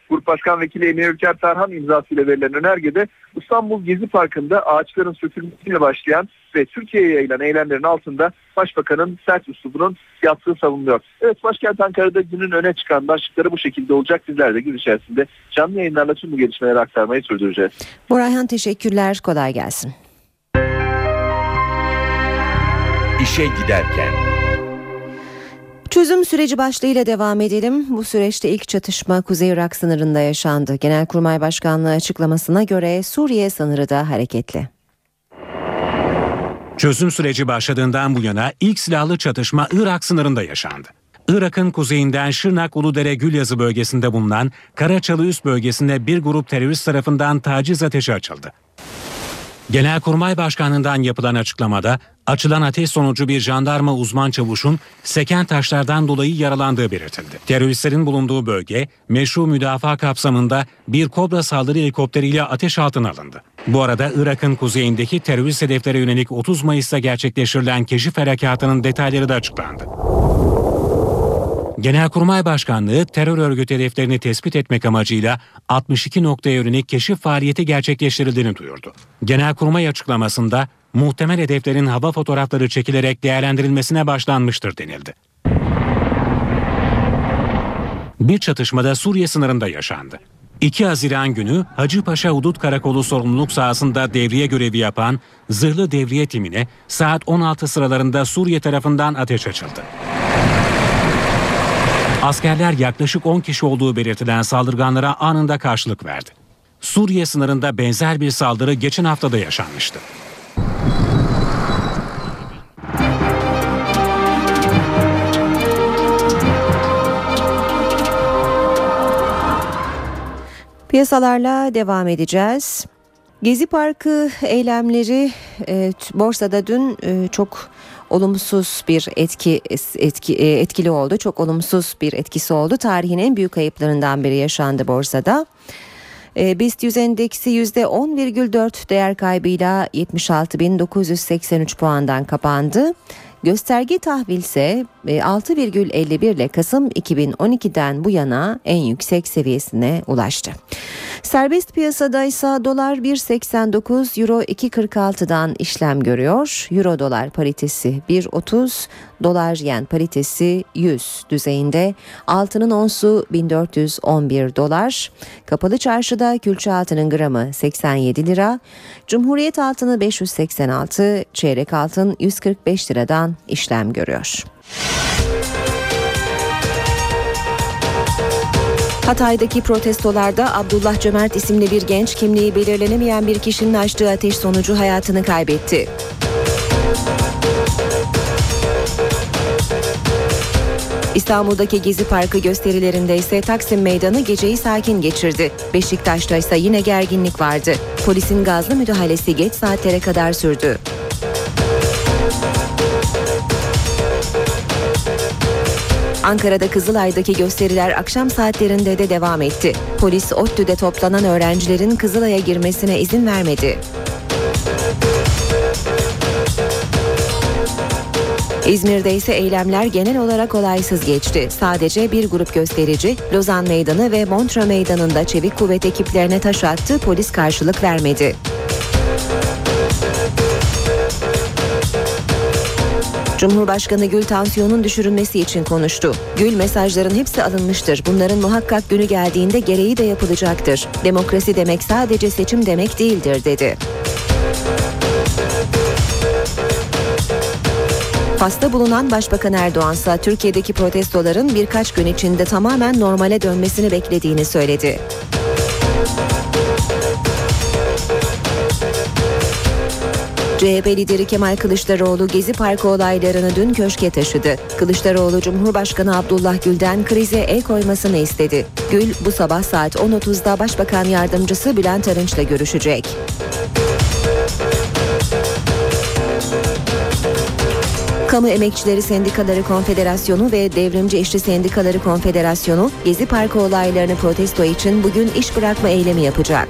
[SPEAKER 16] Grup Başkan Vekili Emine Ülker Tarhan imzasıyla verilen önergede İstanbul Gezi Parkı'nda ağaçların sökülmesiyle başlayan ve Türkiye'ye yayılan eylemlerin altında Başbakanın sert üslubunun yattığı savunuluyor. Evet başkent Ankara'da günün öne çıkan başlıkları bu şekilde olacak. Bizler de gün içerisinde canlı yayınlarla tüm bu gelişmeleri aktarmayı sürdüreceğiz.
[SPEAKER 2] Burayhan teşekkürler. Kolay gelsin.
[SPEAKER 1] İşe giderken.
[SPEAKER 2] Çözüm süreci başlığıyla devam edelim. Bu süreçte ilk çatışma Kuzey Irak sınırında yaşandı. Genelkurmay Başkanlığı açıklamasına göre Suriye sınırı da hareketli.
[SPEAKER 10] Çözüm süreci başladığından bu yana ilk silahlı çatışma Irak sınırında yaşandı. Irak'ın kuzeyinden Şırnak Uludere Gülyazı bölgesinde bulunan Karaçalı üst bölgesinde bir grup terörist tarafından taciz ateşi açıldı. Genelkurmay Başkanlığından yapılan açıklamada açılan ateş sonucu bir jandarma uzman çavuşun seken taşlardan dolayı yaralandığı belirtildi. Teröristlerin bulunduğu bölge meşru müdafaa kapsamında bir Kobra saldırı helikopteriyle ateş altına alındı. Bu arada Irak'ın kuzeyindeki terörist hedeflere yönelik 30 Mayıs'ta gerçekleştirilen keşif harekatının detayları da açıklandı. Genelkurmay Başkanlığı terör örgütü hedeflerini tespit etmek amacıyla 62 noktaya yönelik keşif faaliyeti gerçekleştirildiğini duyurdu. Genelkurmay açıklamasında muhtemel hedeflerin hava fotoğrafları çekilerek değerlendirilmesine başlanmıştır denildi. Bir çatışmada Suriye sınırında yaşandı. 2 Haziran günü Hacıpaşa Hudut Karakolu sorumluluk sahasında devriye görevi yapan zırhlı devriye timine saat 16 sıralarında Suriye tarafından ateş açıldı. Askerler yaklaşık 10 kişi olduğu belirtilen saldırganlara anında karşılık verdi. Suriye sınırında benzer bir saldırı geçen haftada yaşanmıştı.
[SPEAKER 2] Piyasalarla devam edeceğiz. Gezi Parkı eylemleri e, borsada dün e, çok olumsuz bir etki, etki e, etkili oldu. Çok olumsuz bir etkisi oldu. Tarihin en büyük kayıplarından biri yaşandı borsada. E, BIST 100 endeksi %10,4 değer kaybıyla 76.983 puandan kapandı. Gösterge tahvil ise 6,51 ile Kasım 2012'den bu yana en yüksek seviyesine ulaştı. Serbest piyasada ise dolar 1.89, euro 2.46'dan işlem görüyor. Euro dolar paritesi 1.30, dolar yen paritesi 100 düzeyinde. Altının onsu 1411 dolar. Kapalı çarşıda külçe altının gramı 87 lira. Cumhuriyet altını 586, çeyrek altın 145 liradan işlem görüyor. Hatay'daki protestolarda Abdullah Cömert isimli bir genç kimliği belirlenemeyen bir kişinin açtığı ateş sonucu hayatını kaybetti. İstanbul'daki Gezi Parkı gösterilerinde ise Taksim Meydanı geceyi sakin geçirdi. Beşiktaş'ta ise yine gerginlik vardı. Polisin gazlı müdahalesi geç saatlere kadar sürdü. Ankara'da Kızılay'daki gösteriler akşam saatlerinde de devam etti. Polis ODTÜ'de toplanan öğrencilerin Kızılay'a girmesine izin vermedi. İzmir'de ise eylemler genel olarak olaysız geçti. Sadece bir grup gösterici Lozan Meydanı ve Montre Meydanı'nda çevik kuvvet ekiplerine taş attı, polis karşılık vermedi. Cumhurbaşkanı Gül tansiyonun düşürülmesi için konuştu. Gül mesajların hepsi alınmıştır. Bunların muhakkak günü geldiğinde gereği de yapılacaktır. Demokrasi demek sadece seçim demek değildir dedi. Fas'ta bulunan Başbakan Erdoğan ise Türkiye'deki protestoların birkaç gün içinde tamamen normale dönmesini beklediğini söyledi. CHP lideri Kemal Kılıçdaroğlu Gezi Parkı olaylarını dün köşke taşıdı. Kılıçdaroğlu Cumhurbaşkanı Abdullah Gül'den krize el koymasını istedi. Gül bu sabah saat 10.30'da Başbakan Yardımcısı Bülent Arınç'la görüşecek. Kamu Emekçileri Sendikaları Konfederasyonu ve Devrimci İşçi Sendikaları Konfederasyonu Gezi Parkı olaylarını protesto için bugün iş bırakma eylemi yapacak.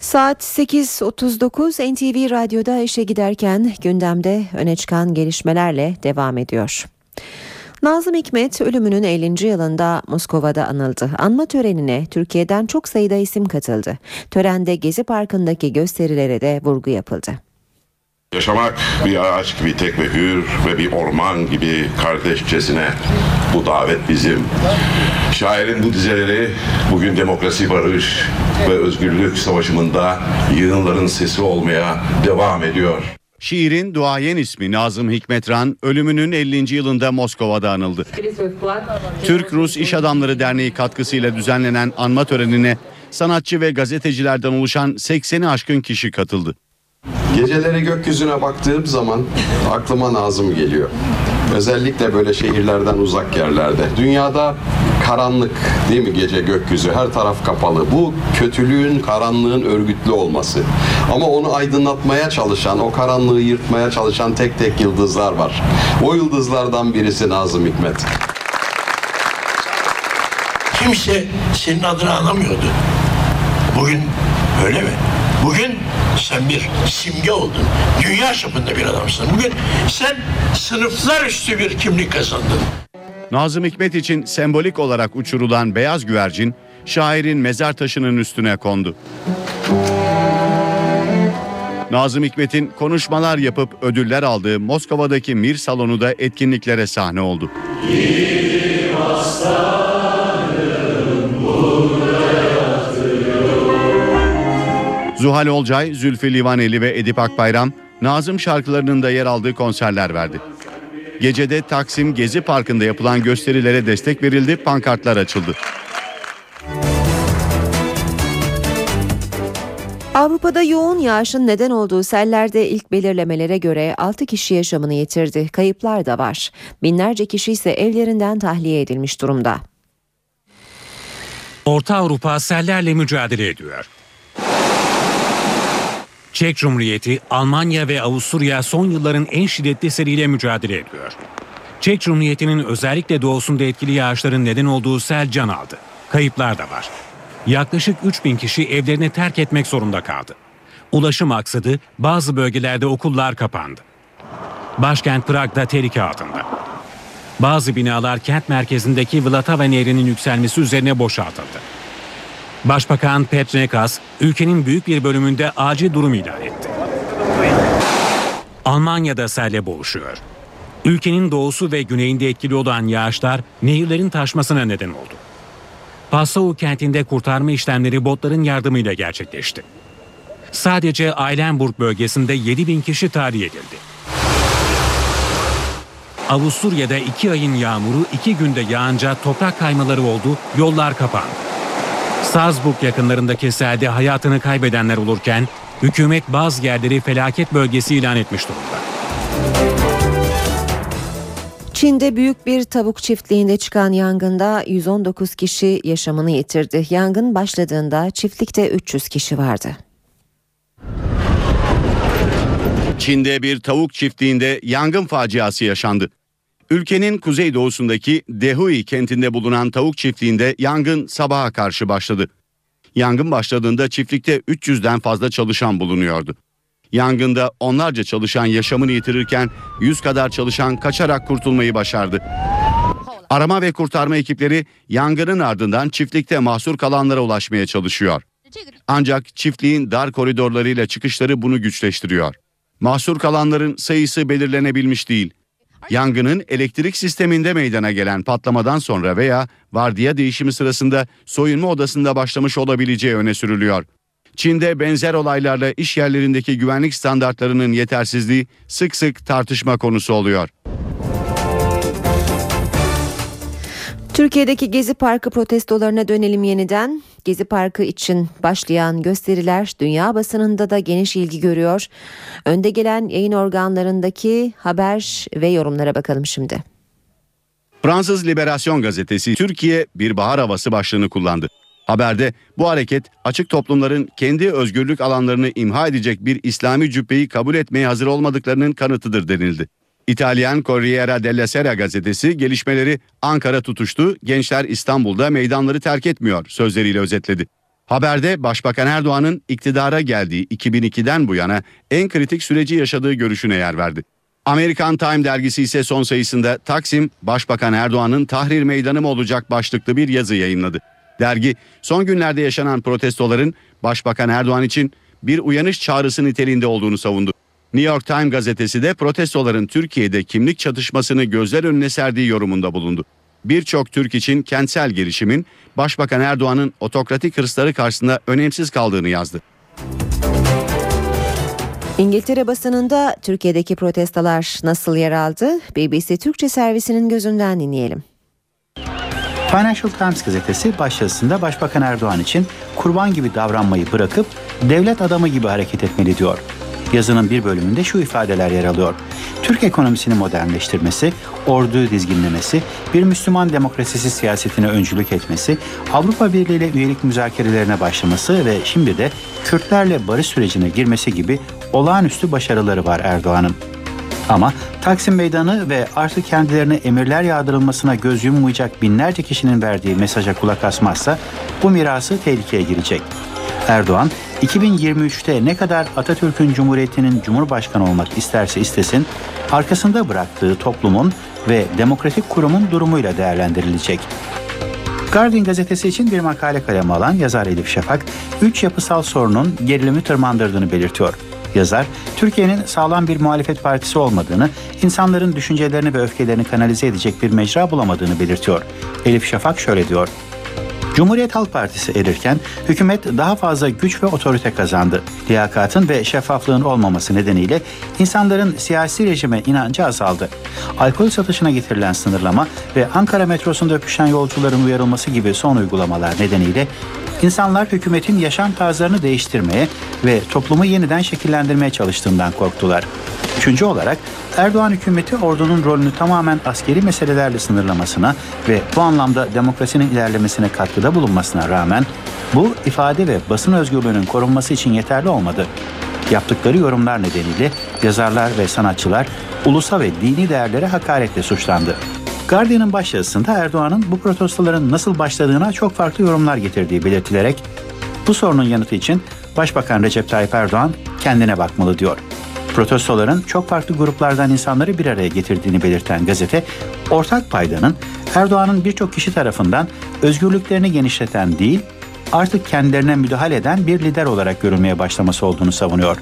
[SPEAKER 2] Saat 8.39 NTV Radyo'da işe giderken gündemde öne çıkan gelişmelerle devam ediyor. Nazım Hikmet ölümünün 50. yılında Moskova'da anıldı. Anma törenine Türkiye'den çok sayıda isim katıldı. Törende Gezi Parkı'ndaki gösterilere de vurgu yapıldı.
[SPEAKER 17] Yaşamak bir ağaç gibi tek ve hür ve bir orman gibi kardeşçesine bu davet bizim. Şairin bu dizeleri bugün demokrasi, barış ve özgürlük savaşımında yığınların sesi olmaya devam ediyor.
[SPEAKER 18] Şiirin duayen ismi Nazım Hikmetran ölümünün 50. yılında Moskova'da anıldı. Türk-Rus İş Adamları Derneği katkısıyla düzenlenen anma törenine sanatçı ve gazetecilerden oluşan 80'i aşkın kişi katıldı.
[SPEAKER 19] Geceleri gökyüzüne baktığım zaman aklıma Nazım geliyor. Özellikle böyle şehirlerden uzak yerlerde. Dünyada karanlık değil mi gece gökyüzü her taraf kapalı. Bu kötülüğün, karanlığın örgütlü olması. Ama onu aydınlatmaya çalışan, o karanlığı yırtmaya çalışan tek tek yıldızlar var. O yıldızlardan birisi Nazım Hikmet.
[SPEAKER 20] Kimse senin adını anamıyordu. Bugün öyle mi? Bugün sen bir simge oldun. Dünya çapında bir adamsın. Bugün sen sınıflar üstü bir kimlik kazandın.
[SPEAKER 18] Nazım Hikmet için sembolik olarak uçurulan beyaz güvercin şairin mezar taşının üstüne kondu. Nazım Hikmet'in konuşmalar yapıp ödüller aldığı Moskova'daki Mir salonu da etkinliklere sahne oldu. Zuhal Olcay, Zülfü Livaneli ve Edip Akbayram Nazım şarkılarının da yer aldığı konserler verdi. Gecede Taksim Gezi Parkı'nda yapılan gösterilere destek verildi, pankartlar açıldı.
[SPEAKER 2] Avrupa'da yoğun yağışın neden olduğu sellerde ilk belirlemelere göre 6 kişi yaşamını yitirdi. Kayıplar da var. Binlerce kişi ise evlerinden tahliye edilmiş durumda.
[SPEAKER 10] Orta Avrupa sellerle mücadele ediyor. Çek Cumhuriyeti, Almanya ve Avusturya son yılların en şiddetli seriyle mücadele ediyor. Çek Cumhuriyeti'nin özellikle doğusunda etkili yağışların neden olduğu sel can aldı. Kayıplar da var. Yaklaşık 3000 kişi evlerini terk etmek zorunda kaldı. Ulaşım aksadı, bazı bölgelerde okullar kapandı. Başkent Prag'da tehlike altında. Bazı binalar kent merkezindeki Vlatava Nehri'nin yükselmesi üzerine boşaltıldı. Başbakan Petrekas, ülkenin büyük bir bölümünde acil durum ilan etti. Almanya'da selle boğuşuyor. Ülkenin doğusu ve güneyinde etkili olan yağışlar nehirlerin taşmasına neden oldu. Passau kentinde kurtarma işlemleri botların yardımıyla gerçekleşti. Sadece Eilenburg bölgesinde 7 bin kişi tahliye edildi. Avusturya'da iki ayın yağmuru iki günde yağınca toprak kaymaları oldu, yollar kapandı. Salzburg yakınlarındaki selde hayatını kaybedenler olurken hükümet bazı yerleri felaket bölgesi ilan etmiş durumda.
[SPEAKER 2] Çin'de büyük bir tavuk çiftliğinde çıkan yangında 119 kişi yaşamını yitirdi. Yangın başladığında çiftlikte 300 kişi vardı.
[SPEAKER 18] Çin'de bir tavuk çiftliğinde yangın faciası yaşandı. Ülkenin kuzeydoğusundaki Dehui kentinde bulunan tavuk çiftliğinde yangın sabaha karşı başladı. Yangın başladığında çiftlikte 300'den fazla çalışan bulunuyordu. Yangında onlarca çalışan yaşamını yitirirken 100 kadar çalışan kaçarak kurtulmayı başardı. Arama ve kurtarma ekipleri yangının ardından çiftlikte mahsur kalanlara ulaşmaya çalışıyor. Ancak çiftliğin dar koridorlarıyla çıkışları bunu güçleştiriyor. Mahsur kalanların sayısı belirlenebilmiş değil. Yangının elektrik sisteminde meydana gelen patlamadan sonra veya vardiya değişimi sırasında soyunma odasında başlamış olabileceği öne sürülüyor. Çin'de benzer olaylarla iş yerlerindeki güvenlik standartlarının yetersizliği sık sık tartışma konusu oluyor.
[SPEAKER 2] Türkiye'deki Gezi Parkı protestolarına dönelim yeniden. Gezi Parkı için başlayan gösteriler dünya basınında da geniş ilgi görüyor. Önde gelen yayın organlarındaki haber ve yorumlara bakalım şimdi.
[SPEAKER 18] Fransız Liberasyon gazetesi Türkiye bir bahar havası başlığını kullandı. Haberde bu hareket açık toplumların kendi özgürlük alanlarını imha edecek bir İslami cübbeyi kabul etmeye hazır olmadıklarının kanıtıdır denildi. İtalyan Corriere della Sera gazetesi gelişmeleri Ankara tutuştu, gençler İstanbul'da meydanları terk etmiyor sözleriyle özetledi. Haberde Başbakan Erdoğan'ın iktidara geldiği 2002'den bu yana en kritik süreci yaşadığı görüşüne yer verdi. Amerikan Time dergisi ise son sayısında Taksim, Başbakan Erdoğan'ın Tahrir Meydanı mı olacak başlıklı bir yazı yayınladı. Dergi son günlerde yaşanan protestoların Başbakan Erdoğan için bir uyanış çağrısı niteliğinde olduğunu savundu. New York Times gazetesi de protestoların Türkiye'de kimlik çatışmasını gözler önüne serdiği yorumunda bulundu. Birçok Türk için kentsel gelişimin Başbakan Erdoğan'ın otokratik hırsları karşısında önemsiz kaldığını yazdı.
[SPEAKER 2] İngiltere basınında Türkiye'deki protestolar nasıl yer aldı? BBC Türkçe servisinin gözünden dinleyelim.
[SPEAKER 21] Financial Times gazetesi başyazısında Başbakan Erdoğan için kurban gibi davranmayı bırakıp devlet adamı gibi hareket etmeli diyor. Yazının bir bölümünde şu ifadeler yer alıyor. Türk ekonomisini modernleştirmesi, orduyu dizginlemesi, bir Müslüman demokrasisi siyasetine öncülük etmesi, Avrupa Birliği ile üyelik müzakerelerine başlaması ve şimdi de Kürtlerle barış sürecine girmesi gibi olağanüstü başarıları var Erdoğan'ın. Ama Taksim Meydanı ve artık kendilerine emirler yağdırılmasına göz yummayacak binlerce kişinin verdiği mesaja kulak asmazsa bu mirası tehlikeye girecek. Erdoğan 2023'te ne kadar Atatürk'ün Cumhuriyeti'nin Cumhurbaşkanı olmak isterse istesin, arkasında bıraktığı toplumun ve demokratik kurumun durumuyla değerlendirilecek. Guardian gazetesi için bir makale kaleme alan yazar Elif Şafak, üç yapısal sorunun gerilimi tırmandırdığını belirtiyor. Yazar, Türkiye'nin sağlam bir muhalefet partisi olmadığını, insanların düşüncelerini ve öfkelerini kanalize edecek bir mecra bulamadığını belirtiyor. Elif Şafak şöyle diyor. Cumhuriyet Halk Partisi erirken hükümet daha fazla güç ve otorite kazandı. Liyakatın ve şeffaflığın olmaması nedeniyle insanların siyasi rejime inancı azaldı. Alkol satışına getirilen sınırlama ve Ankara metrosunda öpüşen yolcuların uyarılması gibi son uygulamalar nedeniyle insanlar hükümetin yaşam tarzlarını değiştirmeye ve toplumu yeniden şekillendirmeye çalıştığından korktular. Üçüncü olarak Erdoğan hükümeti ordunun rolünü tamamen askeri meselelerle sınırlamasına ve bu anlamda demokrasinin ilerlemesine katkıda bulunmasına rağmen bu ifade ve basın özgürlüğünün korunması için yeterli olmadı. Yaptıkları yorumlar nedeniyle yazarlar ve sanatçılar ulusal ve dini değerlere hakaretle suçlandı. Guardian'ın başyazısında Erdoğan'ın bu protestoların nasıl başladığına çok farklı yorumlar getirdiği belirtilerek bu sorunun yanıtı için Başbakan Recep Tayyip Erdoğan kendine bakmalı diyor. Protestoların çok farklı gruplardan insanları bir araya getirdiğini belirten gazete, ortak paydanın Erdoğan'ın birçok kişi tarafından özgürlüklerini genişleten değil, artık kendilerine müdahale eden bir lider olarak görülmeye başlaması olduğunu savunuyor.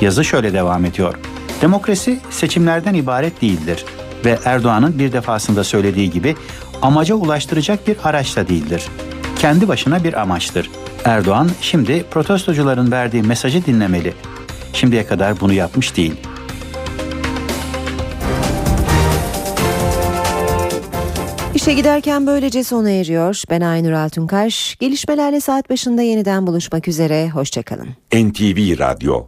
[SPEAKER 21] Yazı şöyle devam ediyor. Demokrasi seçimlerden ibaret değildir ve Erdoğan'ın bir defasında söylediği gibi amaca ulaştıracak bir araç da değildir. Kendi başına bir amaçtır. Erdoğan şimdi protestocuların verdiği mesajı dinlemeli. Şimdiye kadar bunu yapmış değil.
[SPEAKER 2] İşe giderken böylece sona eriyor. Ben Aynur Altunkaş. Gelişmelerle saat başında yeniden buluşmak üzere. Hoşçakalın.
[SPEAKER 1] NTV Radyo